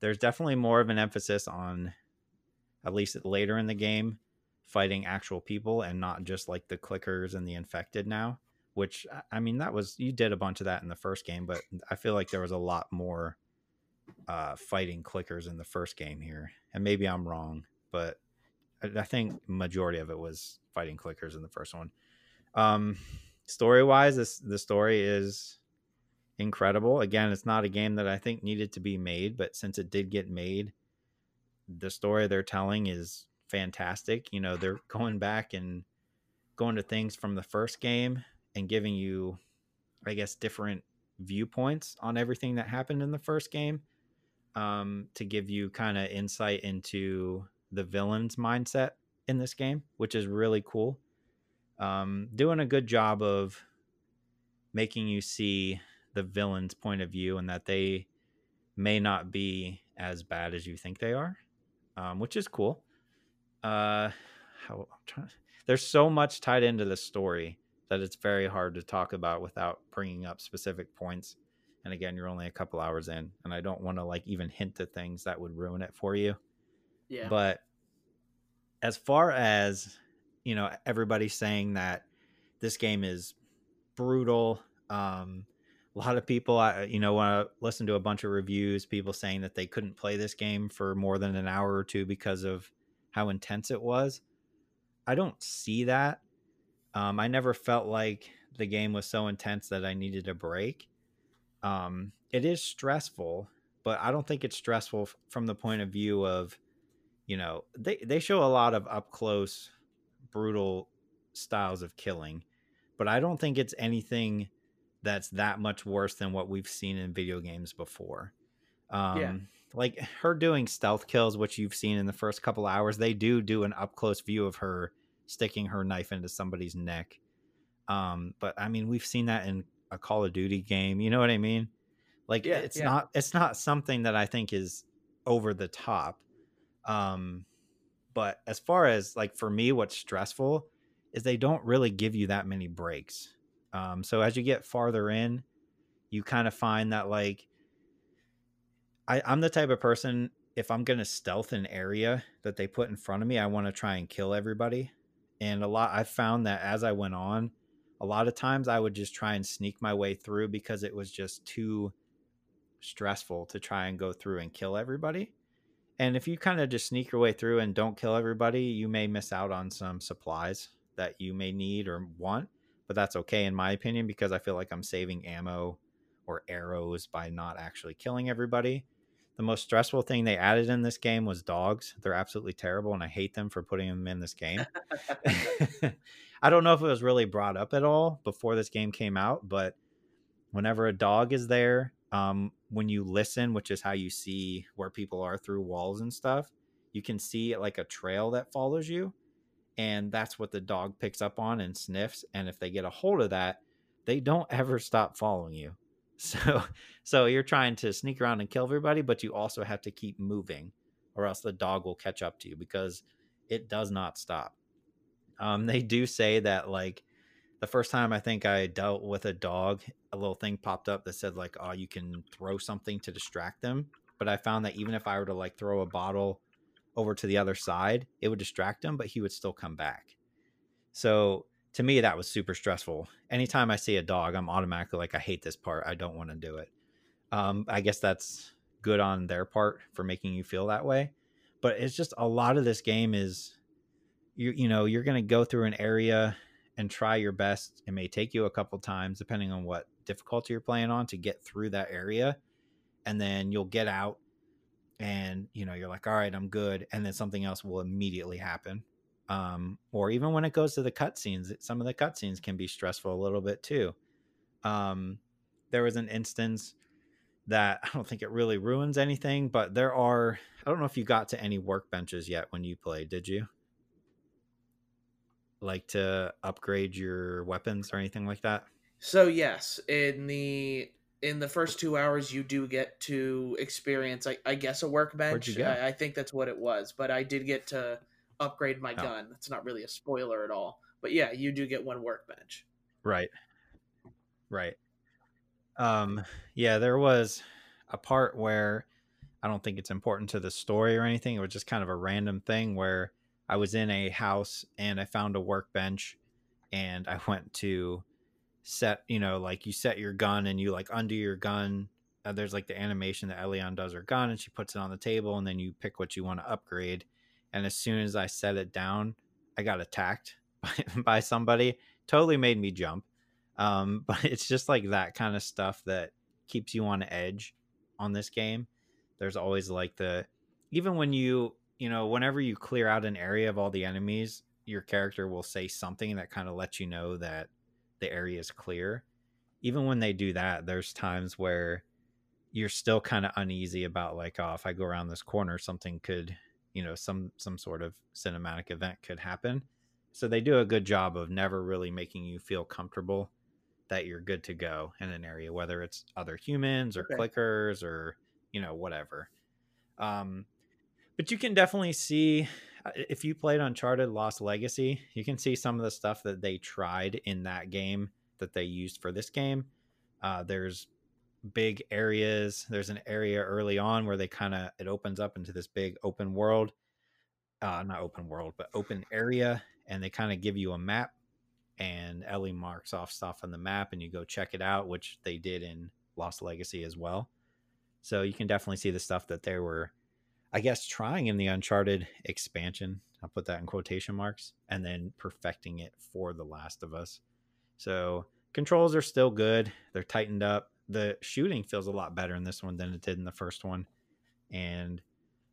Speaker 2: there's definitely more of an emphasis on at least later in the game fighting actual people and not just like the clickers and the infected now which i mean that was you did a bunch of that in the first game but i feel like there was a lot more uh fighting clickers in the first game here and maybe i'm wrong but i, think majority of it was fighting clickers in the first one um story wise this the story is incredible. Again, it's not a game that I think needed to be made, but since it did get made, the story they're telling is fantastic. You know, they're going back and going to things from the first game and giving you, I guess, different viewpoints on everything that happened in the first game um, to give you kind of insight into the villain's mindset in this game, which is really cool. Um, doing a good job of making you see the villain's point of view and that they may not be as bad as you think they are, um, which is cool. Uh, how, there's so much tied into the story that it's very hard to talk about without bringing up specific points. And again, you're only a couple hours in, and I don't want to like even hint to things that would ruin it for you.
Speaker 1: Yeah.
Speaker 2: But as far as you know, everybody's saying that this game is brutal. Um, a lot of people I, you know when i listen to a bunch of reviews people saying that they couldn't play this game for more than an hour or two because of how intense it was i don't see that um, i never felt like the game was so intense that i needed a break um, it is stressful but i don't think it's stressful f- from the point of view of you know they, they show a lot of up close brutal styles of killing but i don't think it's anything that's that much worse than what we've seen in video games before. Um, yeah. Like her doing stealth kills, which you've seen in the first couple hours, they do do an up close view of her sticking her knife into somebody's neck. Um, but I mean, we've seen that in a Call of Duty game. You know what I mean? Like, yeah, it's yeah. not it's not something that I think is over the top. Um, but as far as like for me, what's stressful is they don't really give you that many breaks. Um, so as you get farther in, you kind of find that like I, I'm the type of person if I'm gonna stealth an area that they put in front of me, I want to try and kill everybody. And a lot I found that as I went on, a lot of times I would just try and sneak my way through because it was just too stressful to try and go through and kill everybody. And if you kind of just sneak your way through and don't kill everybody, you may miss out on some supplies that you may need or want. But that's okay in my opinion because I feel like I'm saving ammo or arrows by not actually killing everybody. The most stressful thing they added in this game was dogs. They're absolutely terrible, and I hate them for putting them in this game. I don't know if it was really brought up at all before this game came out, but whenever a dog is there, um, when you listen, which is how you see where people are through walls and stuff, you can see like a trail that follows you. And that's what the dog picks up on and sniffs. And if they get a hold of that, they don't ever stop following you. So, so you're trying to sneak around and kill everybody, but you also have to keep moving, or else the dog will catch up to you because it does not stop. Um, they do say that like the first time I think I dealt with a dog, a little thing popped up that said like, "Oh, you can throw something to distract them." But I found that even if I were to like throw a bottle over to the other side, it would distract him, but he would still come back. So to me, that was super stressful. Anytime I see a dog, I'm automatically like, I hate this part. I don't want to do it. Um, I guess that's good on their part for making you feel that way. But it's just a lot of this game is you you know you're going to go through an area and try your best. It may take you a couple times, depending on what difficulty you're playing on, to get through that area, and then you'll get out, and you know you're like, all right, I'm good, and then something else will immediately happen. Um, or even when it goes to the cutscenes, some of the cutscenes can be stressful a little bit too. Um, there was an instance that I don't think it really ruins anything, but there are. I don't know if you got to any workbenches yet when you played. Did you? Like to upgrade your weapons or anything like that?
Speaker 1: So yes, in the in the first two hours, you do get to experience, I, I guess, a workbench. I, I, think that's what it was, but I did get to upgrade my oh. gun. That's not really a spoiler at all, but yeah, you do get one workbench.
Speaker 2: Right. Right. Um. Yeah, there was a part where I don't think it's important to the story or anything. It was just kind of a random thing where I was in a house and I found a workbench and I went to set, you know, like you set your gun and you like undo your gun. Uh, there's like the animation that Elion does her gun and she puts it on the table and then you pick what you want to upgrade. And as soon as I set it down, I got attacked by, by somebody. Totally made me jump. Um, but it's just like that kind of stuff that keeps you on edge on this game. There's always like the even when you you know, whenever you clear out an area of all the enemies, your character will say something that kind of lets you know that the area is clear. Even when they do that, there's times where you're still kind of uneasy about like, oh, if I go around this corner, something could, you know, some some sort of cinematic event could happen. So they do a good job of never really making you feel comfortable that you're good to go in an area, whether it's other humans or okay. clickers or you know whatever. Um, but you can definitely see uh, if you played Uncharted Lost Legacy, you can see some of the stuff that they tried in that game that they used for this game. Uh, there's big areas. There's an area early on where they kind of it opens up into this big open world, uh, not open world, but open area, and they kind of give you a map. And Ellie marks off stuff on the map, and you go check it out, which they did in Lost Legacy as well. So you can definitely see the stuff that they were I guess trying in the Uncharted expansion, I'll put that in quotation marks, and then perfecting it for The Last of Us. So controls are still good. They're tightened up. The shooting feels a lot better in this one than it did in the first one. And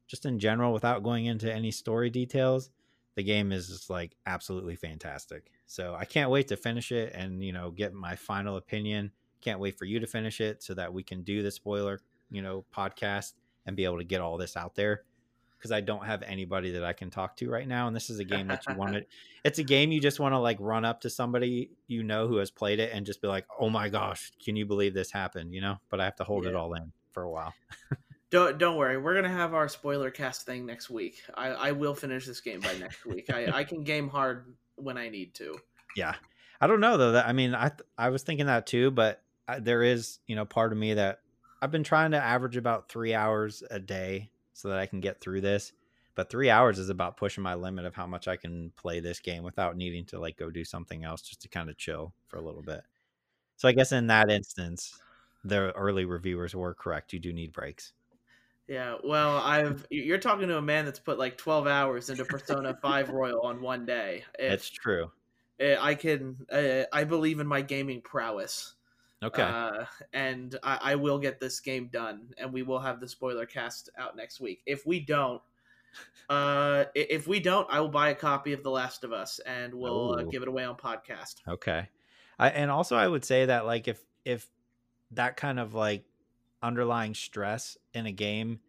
Speaker 2: just in general, without going into any story details, the game is just like absolutely fantastic. So I can't wait to finish it and, you know, get my final opinion. Can't wait for you to finish it so that we can do the spoiler, you know, podcast and be able to get all this out there because I don't have anybody that I can talk to right now. And this is a game that you want to, it's a game you just want to like run up to somebody you know who has played it and just be like, oh my gosh, can you believe this happened? You know, but I have to hold yeah. it all in for a while.
Speaker 1: Don't don't worry. We're gonna have our spoiler cast thing next week. I, I will finish this game by next week. I, I can game hard when I need to.
Speaker 2: Yeah, I don't know though. That I mean, I I was thinking that too, but I, there is you know part of me that I've been trying to average about three hours a day so that I can get through this. But three hours is about pushing my limit of how much I can play this game without needing to like go do something else just to kind of chill for a little bit. So I guess in that instance, the early reviewers were correct. You do need breaks.
Speaker 1: Yeah, well, I've you're talking to a man that's put like 12 hours into Persona 5 Royal on one day.
Speaker 2: If, it's true.
Speaker 1: Eh, I can uh, I believe in my gaming prowess.
Speaker 2: Okay.
Speaker 1: Uh, and I, I, will get this game done, and we will have the spoiler cast out next week. If we don't, uh, if we don't, I will buy a copy of The Last of Us, and we'll uh, give it away on podcast.
Speaker 2: Okay. I, and also, I would say that like if if that kind of like underlying stress in a game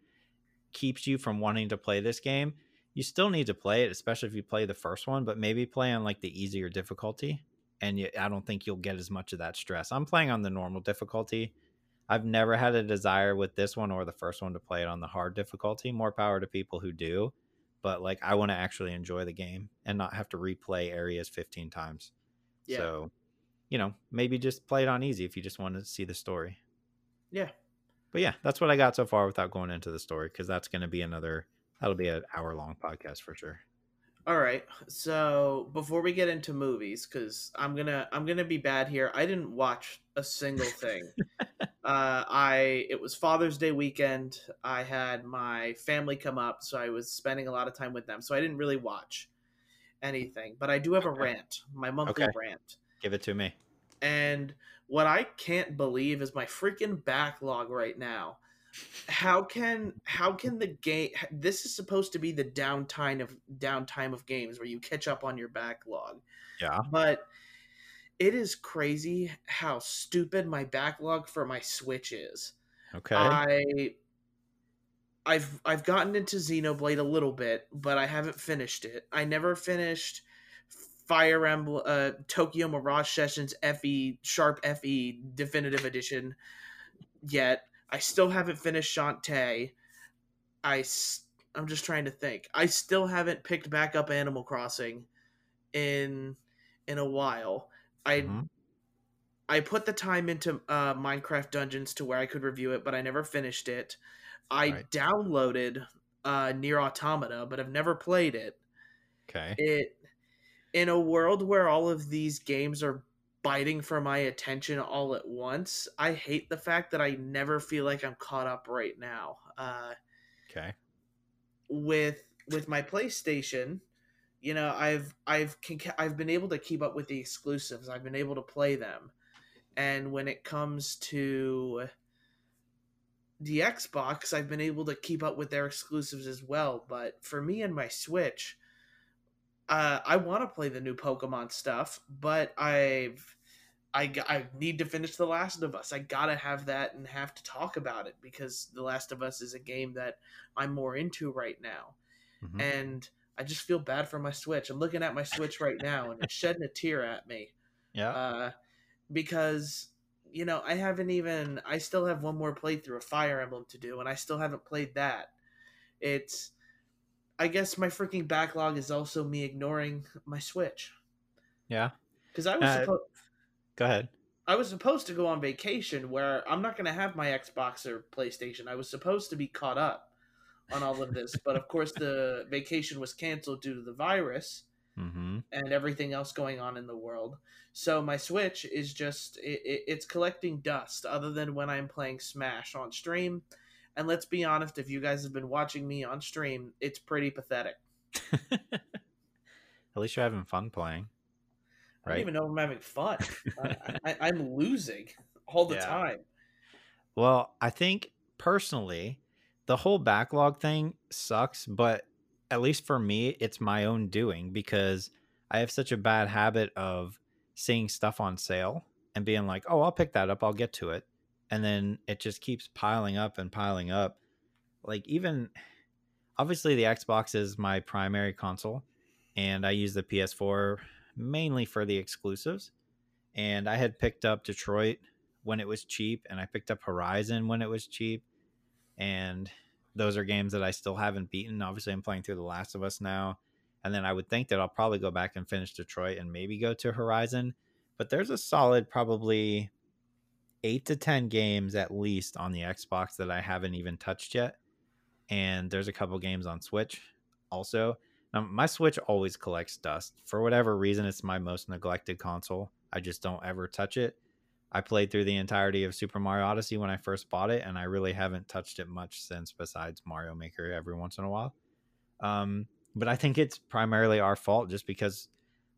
Speaker 2: keeps you from wanting to play this game, you still need to play it, especially if you play the first one, but maybe play on like the easier difficulty. And you, I don't think you'll get as much of that stress. I'm playing on the normal difficulty. I've never had a desire with this one or the first one to play it on the hard difficulty. More power to people who do. But like, I want to actually enjoy the game and not have to replay areas 15 times. Yeah. So, you know, maybe just play it on easy if you just want to see the story.
Speaker 1: Yeah,
Speaker 2: but yeah, that's what I got so far without going into the story because that's going to be another that'll be an hour long podcast for sure.
Speaker 1: All right. So before we get into movies, because I'm gonna I'm gonna be bad here. I didn't watch a single thing. uh, I it was Father's Day weekend. I had my family come up, so I was spending a lot of time with them. So I didn't really watch anything. But I do have okay. a rant, my monthly okay. rant.
Speaker 2: Give it to me.
Speaker 1: And what I can't believe is my freaking backlog right now. How can how can the game this is supposed to be the downtime of downtime of games where you catch up on your backlog.
Speaker 2: Yeah.
Speaker 1: But it is crazy how stupid my backlog for my Switch is.
Speaker 2: Okay.
Speaker 1: I I've I've gotten into Xenoblade a little bit, but I haven't finished it. I never finished Fire Emblem, uh, Tokyo Mirage Sessions FE Sharp FE Definitive Edition yet. I still haven't finished Shantae. I I'm just trying to think. I still haven't picked back up Animal Crossing in in a while. I mm-hmm. I put the time into uh, Minecraft Dungeons to where I could review it, but I never finished it. I right. downloaded uh, Nier Automata, but I've never played it.
Speaker 2: Okay.
Speaker 1: It in a world where all of these games are biting for my attention all at once, I hate the fact that I never feel like I'm caught up right now. Uh,
Speaker 2: okay.
Speaker 1: With with my PlayStation, you know, I've I've I've been able to keep up with the exclusives. I've been able to play them, and when it comes to the Xbox, I've been able to keep up with their exclusives as well. But for me and my Switch, uh, I want to play the new Pokemon stuff, but I've I, I need to finish The Last of Us. I gotta have that and have to talk about it because The Last of Us is a game that I'm more into right now, mm-hmm. and I just feel bad for my Switch. I'm looking at my Switch right now and it's shedding a tear at me.
Speaker 2: Yeah,
Speaker 1: uh, because you know I haven't even. I still have one more playthrough of Fire Emblem to do, and I still haven't played that. It's I guess my freaking backlog is also me ignoring my Switch.
Speaker 2: Yeah.
Speaker 1: Because I was uh, supposed.
Speaker 2: Go ahead.
Speaker 1: I was supposed to go on vacation where I'm not going to have my Xbox or PlayStation. I was supposed to be caught up on all of this, but of course the vacation was canceled due to the virus
Speaker 2: mm-hmm.
Speaker 1: and everything else going on in the world. So my Switch is just it, it, it's collecting dust. Other than when I'm playing Smash on stream, and let's be honest, if you guys have been watching me on stream, it's pretty pathetic.
Speaker 2: At least you're having fun playing.
Speaker 1: Right? I don't even know if I'm having fun. I, am losing all the yeah. time.
Speaker 2: Well, I think personally, the whole backlog thing sucks, but at least for me, it's my own doing because I have such a bad habit of seeing stuff on sale and being like, oh, I'll pick that up, I'll get to it and then it just keeps piling up and piling up like even obviously the xbox is my primary console and i use the ps4 mainly for the exclusives and i had picked up detroit when it was cheap and i picked up horizon when it was cheap and those are games that I still haven't beaten. Obviously, I'm playing through The Last of Us now, and then I would think that I'll probably go back and finish Detroit and maybe go to Horizon. But there's a solid probably eight to ten games at least on the Xbox that I haven't even touched yet, and there's a couple games on Switch also. Now, my Switch always collects dust for whatever reason. It's my most neglected console. I just don't ever touch it. I played through the entirety of Super Mario Odyssey when I first bought it, and I really haven't touched it much since, besides Mario Maker every once in a while. Um, but I think it's primarily our fault just because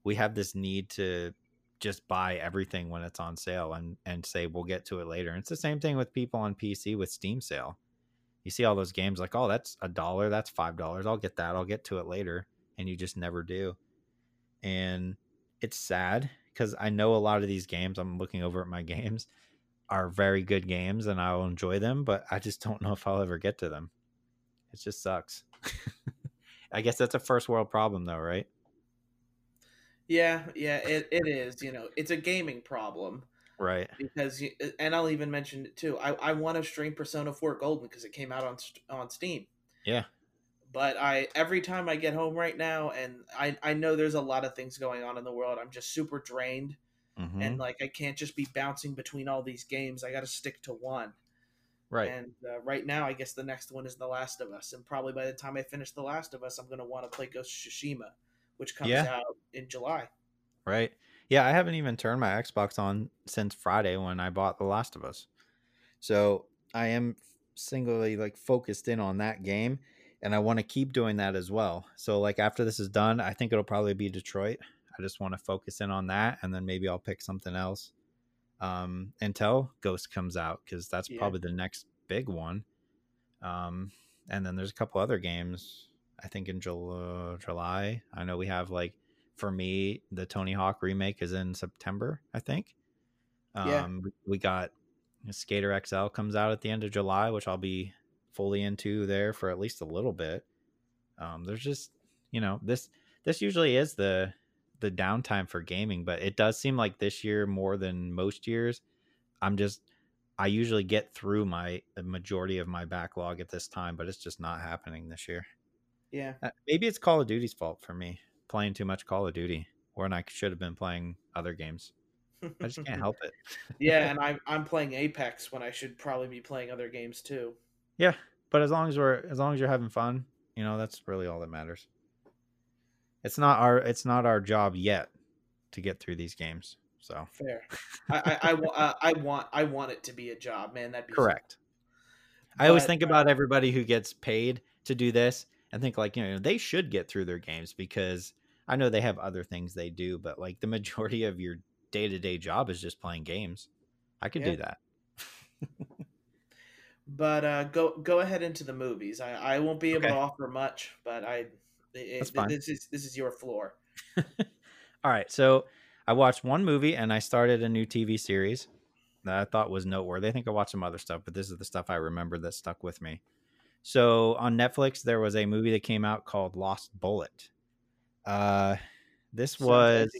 Speaker 2: we have this need to just buy everything when it's on sale and and say we'll get to it later. And it's the same thing with people on PC with Steam sale. You see all those games like, oh, that's a dollar, that's five dollars. I'll get that. I'll get to it later, and you just never do. And it's sad because I know a lot of these games. I'm looking over at my games are very good games, and I will enjoy them, but I just don't know if I'll ever get to them. It just sucks. I guess that's a first world problem, though, right?
Speaker 1: Yeah, yeah, it, it is. You know, it's a gaming problem.
Speaker 2: Right.
Speaker 1: Because, and I'll even mention it too. I, I want to stream Persona 4 Golden because it came out on on Steam.
Speaker 2: Yeah.
Speaker 1: But I every time I get home right now, and I I know there's a lot of things going on in the world. I'm just super drained, mm-hmm. and like I can't just be bouncing between all these games. I got to stick to one.
Speaker 2: Right.
Speaker 1: And uh, right now, I guess the next one is The Last of Us, and probably by the time I finish The Last of Us, I'm going to want to play Ghost of Tsushima, which comes yeah. out in July.
Speaker 2: Right. Yeah, I haven't even turned my Xbox on since Friday when I bought The Last of Us. So I am singularly like focused in on that game, and I want to keep doing that as well. So like after this is done, I think it'll probably be Detroit. I just want to focus in on that, and then maybe I'll pick something else um, until Ghost comes out because that's yeah. probably the next big one. Um, and then there's a couple other games. I think in July. I know we have like for me the Tony Hawk remake is in September. I think. Um, yeah. We got Skater XL comes out at the end of July, which I'll be fully into there for at least a little bit. Um, there's just you know this this usually is the the downtime for gaming, but it does seem like this year more than most years. I'm just I usually get through my majority of my backlog at this time, but it's just not happening this year.
Speaker 1: Yeah.
Speaker 2: Uh, maybe it's Call of Duty's fault for me playing too much Call of Duty when I should have been playing other games. I just can't help it.
Speaker 1: yeah, and I'm I'm playing Apex when I should probably be playing other games too.
Speaker 2: Yeah, but as long as we're as long as you're having fun, you know, that's really all that matters it's not our it's not our job yet to get through these games. So
Speaker 1: fair. I I, I, uh, I want I want it to be a job, man. That'd be
Speaker 2: correct. I always think about uh, everybody who gets paid to do this and think like you know they should get through their games because I know they have other things they do, but like the majority of your day to day job is just playing games. I could yeah. do that.
Speaker 1: but uh, go go ahead into the movies. I, I won't be able okay. to offer much, but I fine. This is this is your floor.
Speaker 2: All right, so I watched one movie and I started a new TV series that I thought was noteworthy. I think I watched some other stuff, but this is the stuff I remember that stuck with me. So on Netflix, there was a movie that came out called Lost Bullet. Uh, this Sounds was,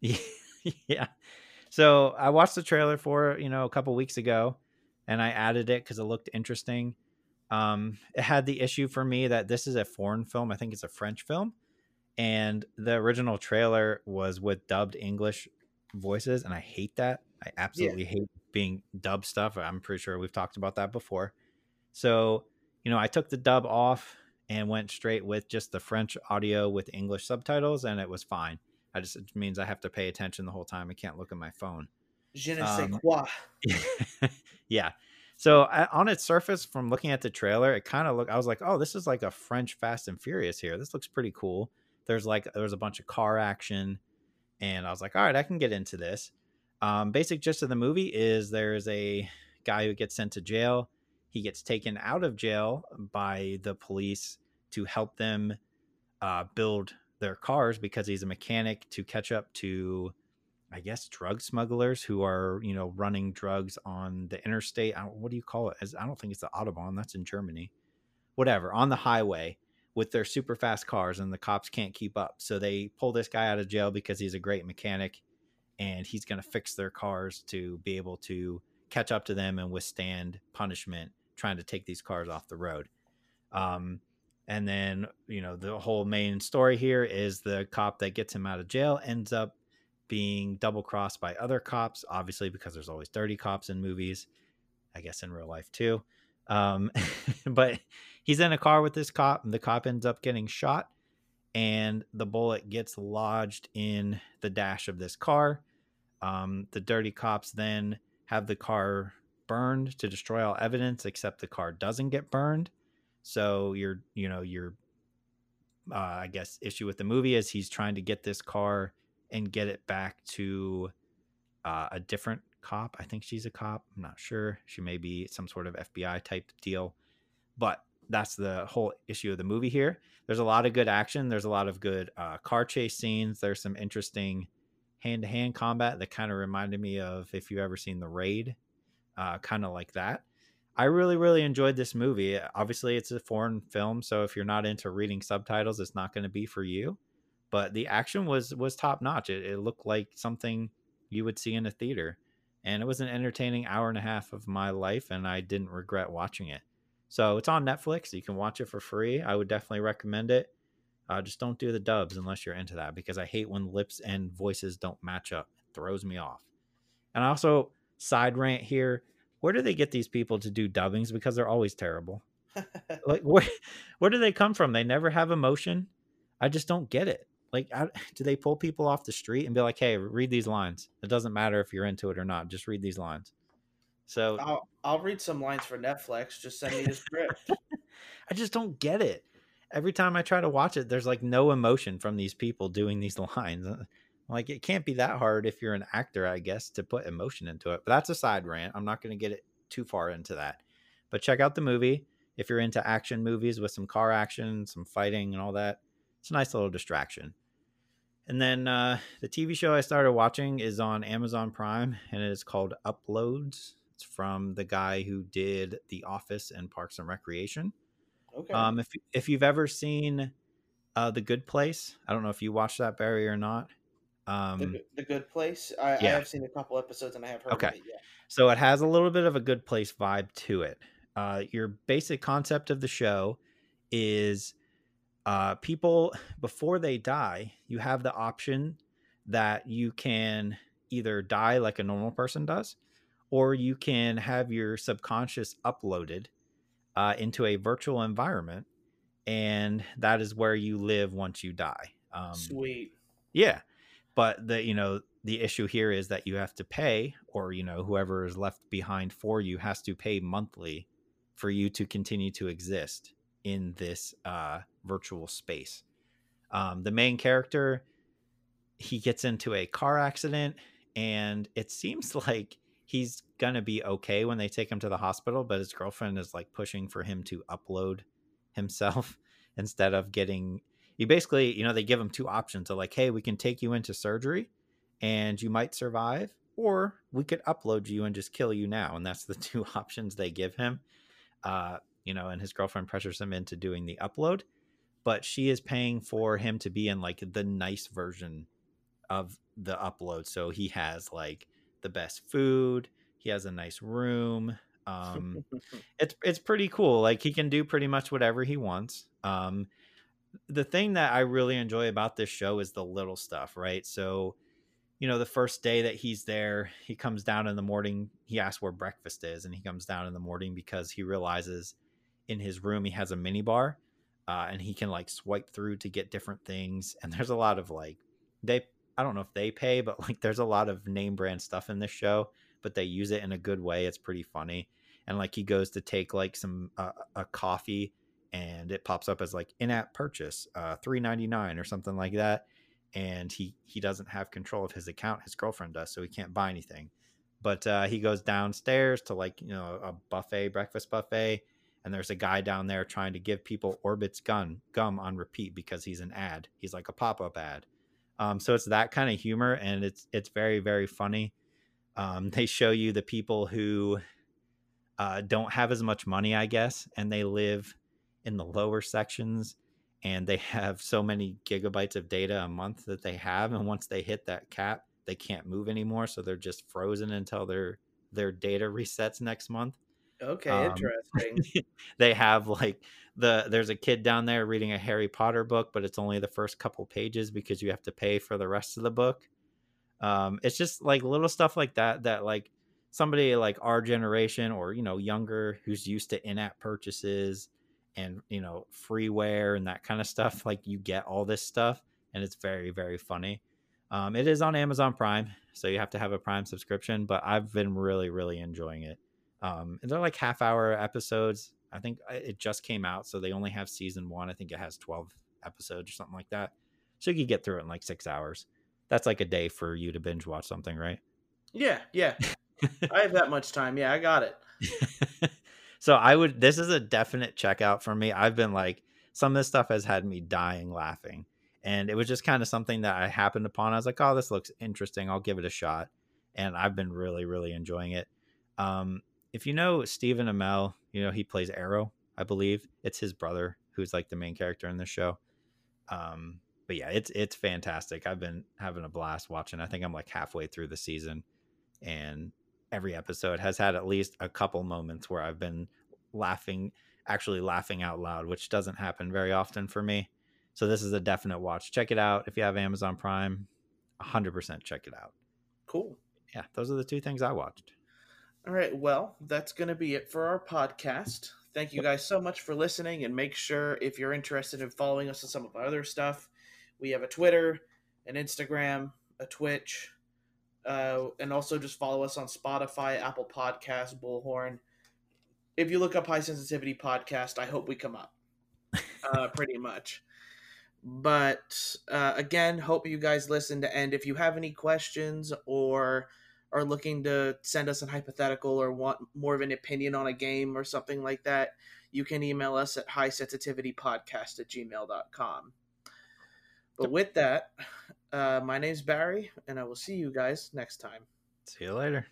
Speaker 2: yeah. So I watched the trailer for you know a couple weeks ago, and I added it because it looked interesting. Um, it had the issue for me that this is a foreign film. I think it's a French film, and the original trailer was with dubbed English voices, and I hate that. I absolutely yeah. hate being dubbed stuff. I'm pretty sure we've talked about that before. So, you know, I took the dub off and went straight with just the French audio with English subtitles, and it was fine. I just it means I have to pay attention the whole time. I can't look at my phone.
Speaker 1: Je ne sais um, quoi.
Speaker 2: yeah. So I, on its surface, from looking at the trailer, it kind of looked. I was like, "Oh, this is like a French Fast and Furious here. This looks pretty cool." There's like there's a bunch of car action, and I was like, "All right, I can get into this." Um, basic gist of the movie is there's a guy who gets sent to jail. He gets taken out of jail by the police to help them uh, build their cars because he's a mechanic to catch up to I guess drug smugglers who are you know running drugs on the interstate. what do you call it? As I don't think it's the autobahn. That's in Germany. Whatever on the highway with their super fast cars, and the cops can't keep up. So they pull this guy out of jail because he's a great mechanic, and he's going to fix their cars to be able to catch up to them and withstand punishment trying to take these cars off the road. Um, and then you know the whole main story here is the cop that gets him out of jail ends up being double crossed by other cops, obviously because there's always dirty cops in movies. I guess in real life too. Um, but he's in a car with this cop, and the cop ends up getting shot, and the bullet gets lodged in the dash of this car. Um, the dirty cops then have the car burned to destroy all evidence, except the car doesn't get burned. So your, you know, your, uh, I guess, issue with the movie is he's trying to get this car and get it back to uh, a different cop. I think she's a cop. I'm not sure. She may be some sort of FBI type deal, but that's the whole issue of the movie here. There's a lot of good action. There's a lot of good uh, car chase scenes. There's some interesting hand to hand combat that kind of reminded me of if you've ever seen The Raid, uh, kind of like that. I really, really enjoyed this movie. Obviously, it's a foreign film, so if you're not into reading subtitles, it's not going to be for you. But the action was was top notch. It, it looked like something you would see in a theater and it was an entertaining hour and a half of my life and i didn't regret watching it so it's on netflix you can watch it for free i would definitely recommend it uh, just don't do the dubs unless you're into that because i hate when lips and voices don't match up it throws me off and I also side rant here where do they get these people to do dubbings because they're always terrible like where where do they come from they never have emotion i just don't get it like, I, do they pull people off the street and be like, "Hey, read these lines"? It doesn't matter if you're into it or not. Just read these lines. So
Speaker 1: I'll I'll read some lines for Netflix. Just send me the script.
Speaker 2: I just don't get it. Every time I try to watch it, there's like no emotion from these people doing these lines. Like it can't be that hard if you're an actor, I guess, to put emotion into it. But that's a side rant. I'm not going to get it too far into that. But check out the movie if you're into action movies with some car action, some fighting, and all that it's a nice little distraction. And then uh, the TV show I started watching is on Amazon Prime, and it is called Uploads. It's from the guy who did The Office and Parks and Recreation. Okay. Um, if if you've ever seen uh, The Good Place, I don't know if you watched that Barry or not.
Speaker 1: Um, the, the Good Place. I, yeah. I, have seen a couple episodes and I have heard okay. It, yeah.
Speaker 2: So it has a little bit of a Good Place vibe to it. Uh, your basic concept of the show is uh, people before they die, you have the option that you can either die like a normal person does, or you can have your subconscious uploaded uh, into a virtual environment, and that is where you live once you die.
Speaker 1: Um, Sweet.
Speaker 2: Yeah, but the you know the issue here is that you have to pay, or you know whoever is left behind for you has to pay monthly for you to continue to exist in this uh, virtual space. Um, the main character, he gets into a car accident, and it seems like he's gonna be okay when they take him to the hospital, but his girlfriend is like pushing for him to upload himself instead of getting. You basically, you know, they give him two options. They're like, "Hey, we can take you into surgery, and you might survive, or we could upload you and just kill you now." And that's the two options they give him. Uh, you know, and his girlfriend pressures him into doing the upload, but she is paying for him to be in like the nice version of the upload. So he has like the best food, he has a nice room. Um, it's it's pretty cool. Like he can do pretty much whatever he wants. Um, the thing that I really enjoy about this show is the little stuff, right? So, you know, the first day that he's there, he comes down in the morning. He asks where breakfast is, and he comes down in the morning because he realizes in his room he has a mini bar uh, and he can like swipe through to get different things and there's a lot of like they i don't know if they pay but like there's a lot of name brand stuff in this show but they use it in a good way it's pretty funny and like he goes to take like some uh, a coffee and it pops up as like in-app purchase uh 399 or something like that and he he doesn't have control of his account his girlfriend does so he can't buy anything but uh, he goes downstairs to like you know a buffet breakfast buffet and there's a guy down there trying to give people Orbit's gun gum on repeat because he's an ad. He's like a pop up ad. Um, so it's that kind of humor, and it's it's very very funny. Um, they show you the people who uh, don't have as much money, I guess, and they live in the lower sections, and they have so many gigabytes of data a month that they have, and once they hit that cap, they can't move anymore, so they're just frozen until their their data resets next month
Speaker 1: Okay, um, interesting.
Speaker 2: they have like the there's a kid down there reading a Harry Potter book, but it's only the first couple pages because you have to pay for the rest of the book. Um, it's just like little stuff like that that like somebody like our generation or you know younger who's used to in-app purchases and you know freeware and that kind of stuff like you get all this stuff and it's very very funny. Um, it is on amazon prime so you have to have a prime subscription but i've been really really enjoying it. Um, and they're like half hour episodes. I think uh, it just came out so they only have season one. I think it has 12 episodes or something like that. So you could get through it in like six hours. That's like a day for you to binge watch something right?
Speaker 1: Yeah yeah. I have that much time. Yeah i got it
Speaker 2: so I would this is a definite checkout for me. I've been like some of this stuff has had me dying laughing. And it was just kind of something that I happened upon. I was like, oh, this looks interesting. I'll give it a shot. And I've been really, really enjoying it. Um, if you know Stephen Amell, you know, he plays Arrow, I believe. It's his brother who's like the main character in the show. Um, but yeah, it's it's fantastic. I've been having a blast watching. I think I'm like halfway through the season, and every episode has had at least a couple moments where I've been laughing, actually laughing out loud, which doesn't happen very often for me. So this is a definite watch. Check it out if you have Amazon Prime. 100% check it out.
Speaker 1: Cool.
Speaker 2: Yeah, those are the two things I watched.
Speaker 1: All right, well, that's going to be it for our podcast. Thank you guys so much for listening and make sure if you're interested in following us on some of our other stuff, we have a Twitter, an Instagram, a Twitch, uh, and also just follow us on Spotify, Apple Podcasts, Bullhorn. If you look up High Sensitivity Podcast, I hope we come up. Uh, pretty much. But uh, again, hope you guys listened. And if you have any questions or are looking to send us a hypothetical or want more of an opinion on a game or something like that, you can email us at highsensitivitypodcast at gmail.com. But with that, uh, my name's Barry, and I will see you guys next time.
Speaker 2: See you later.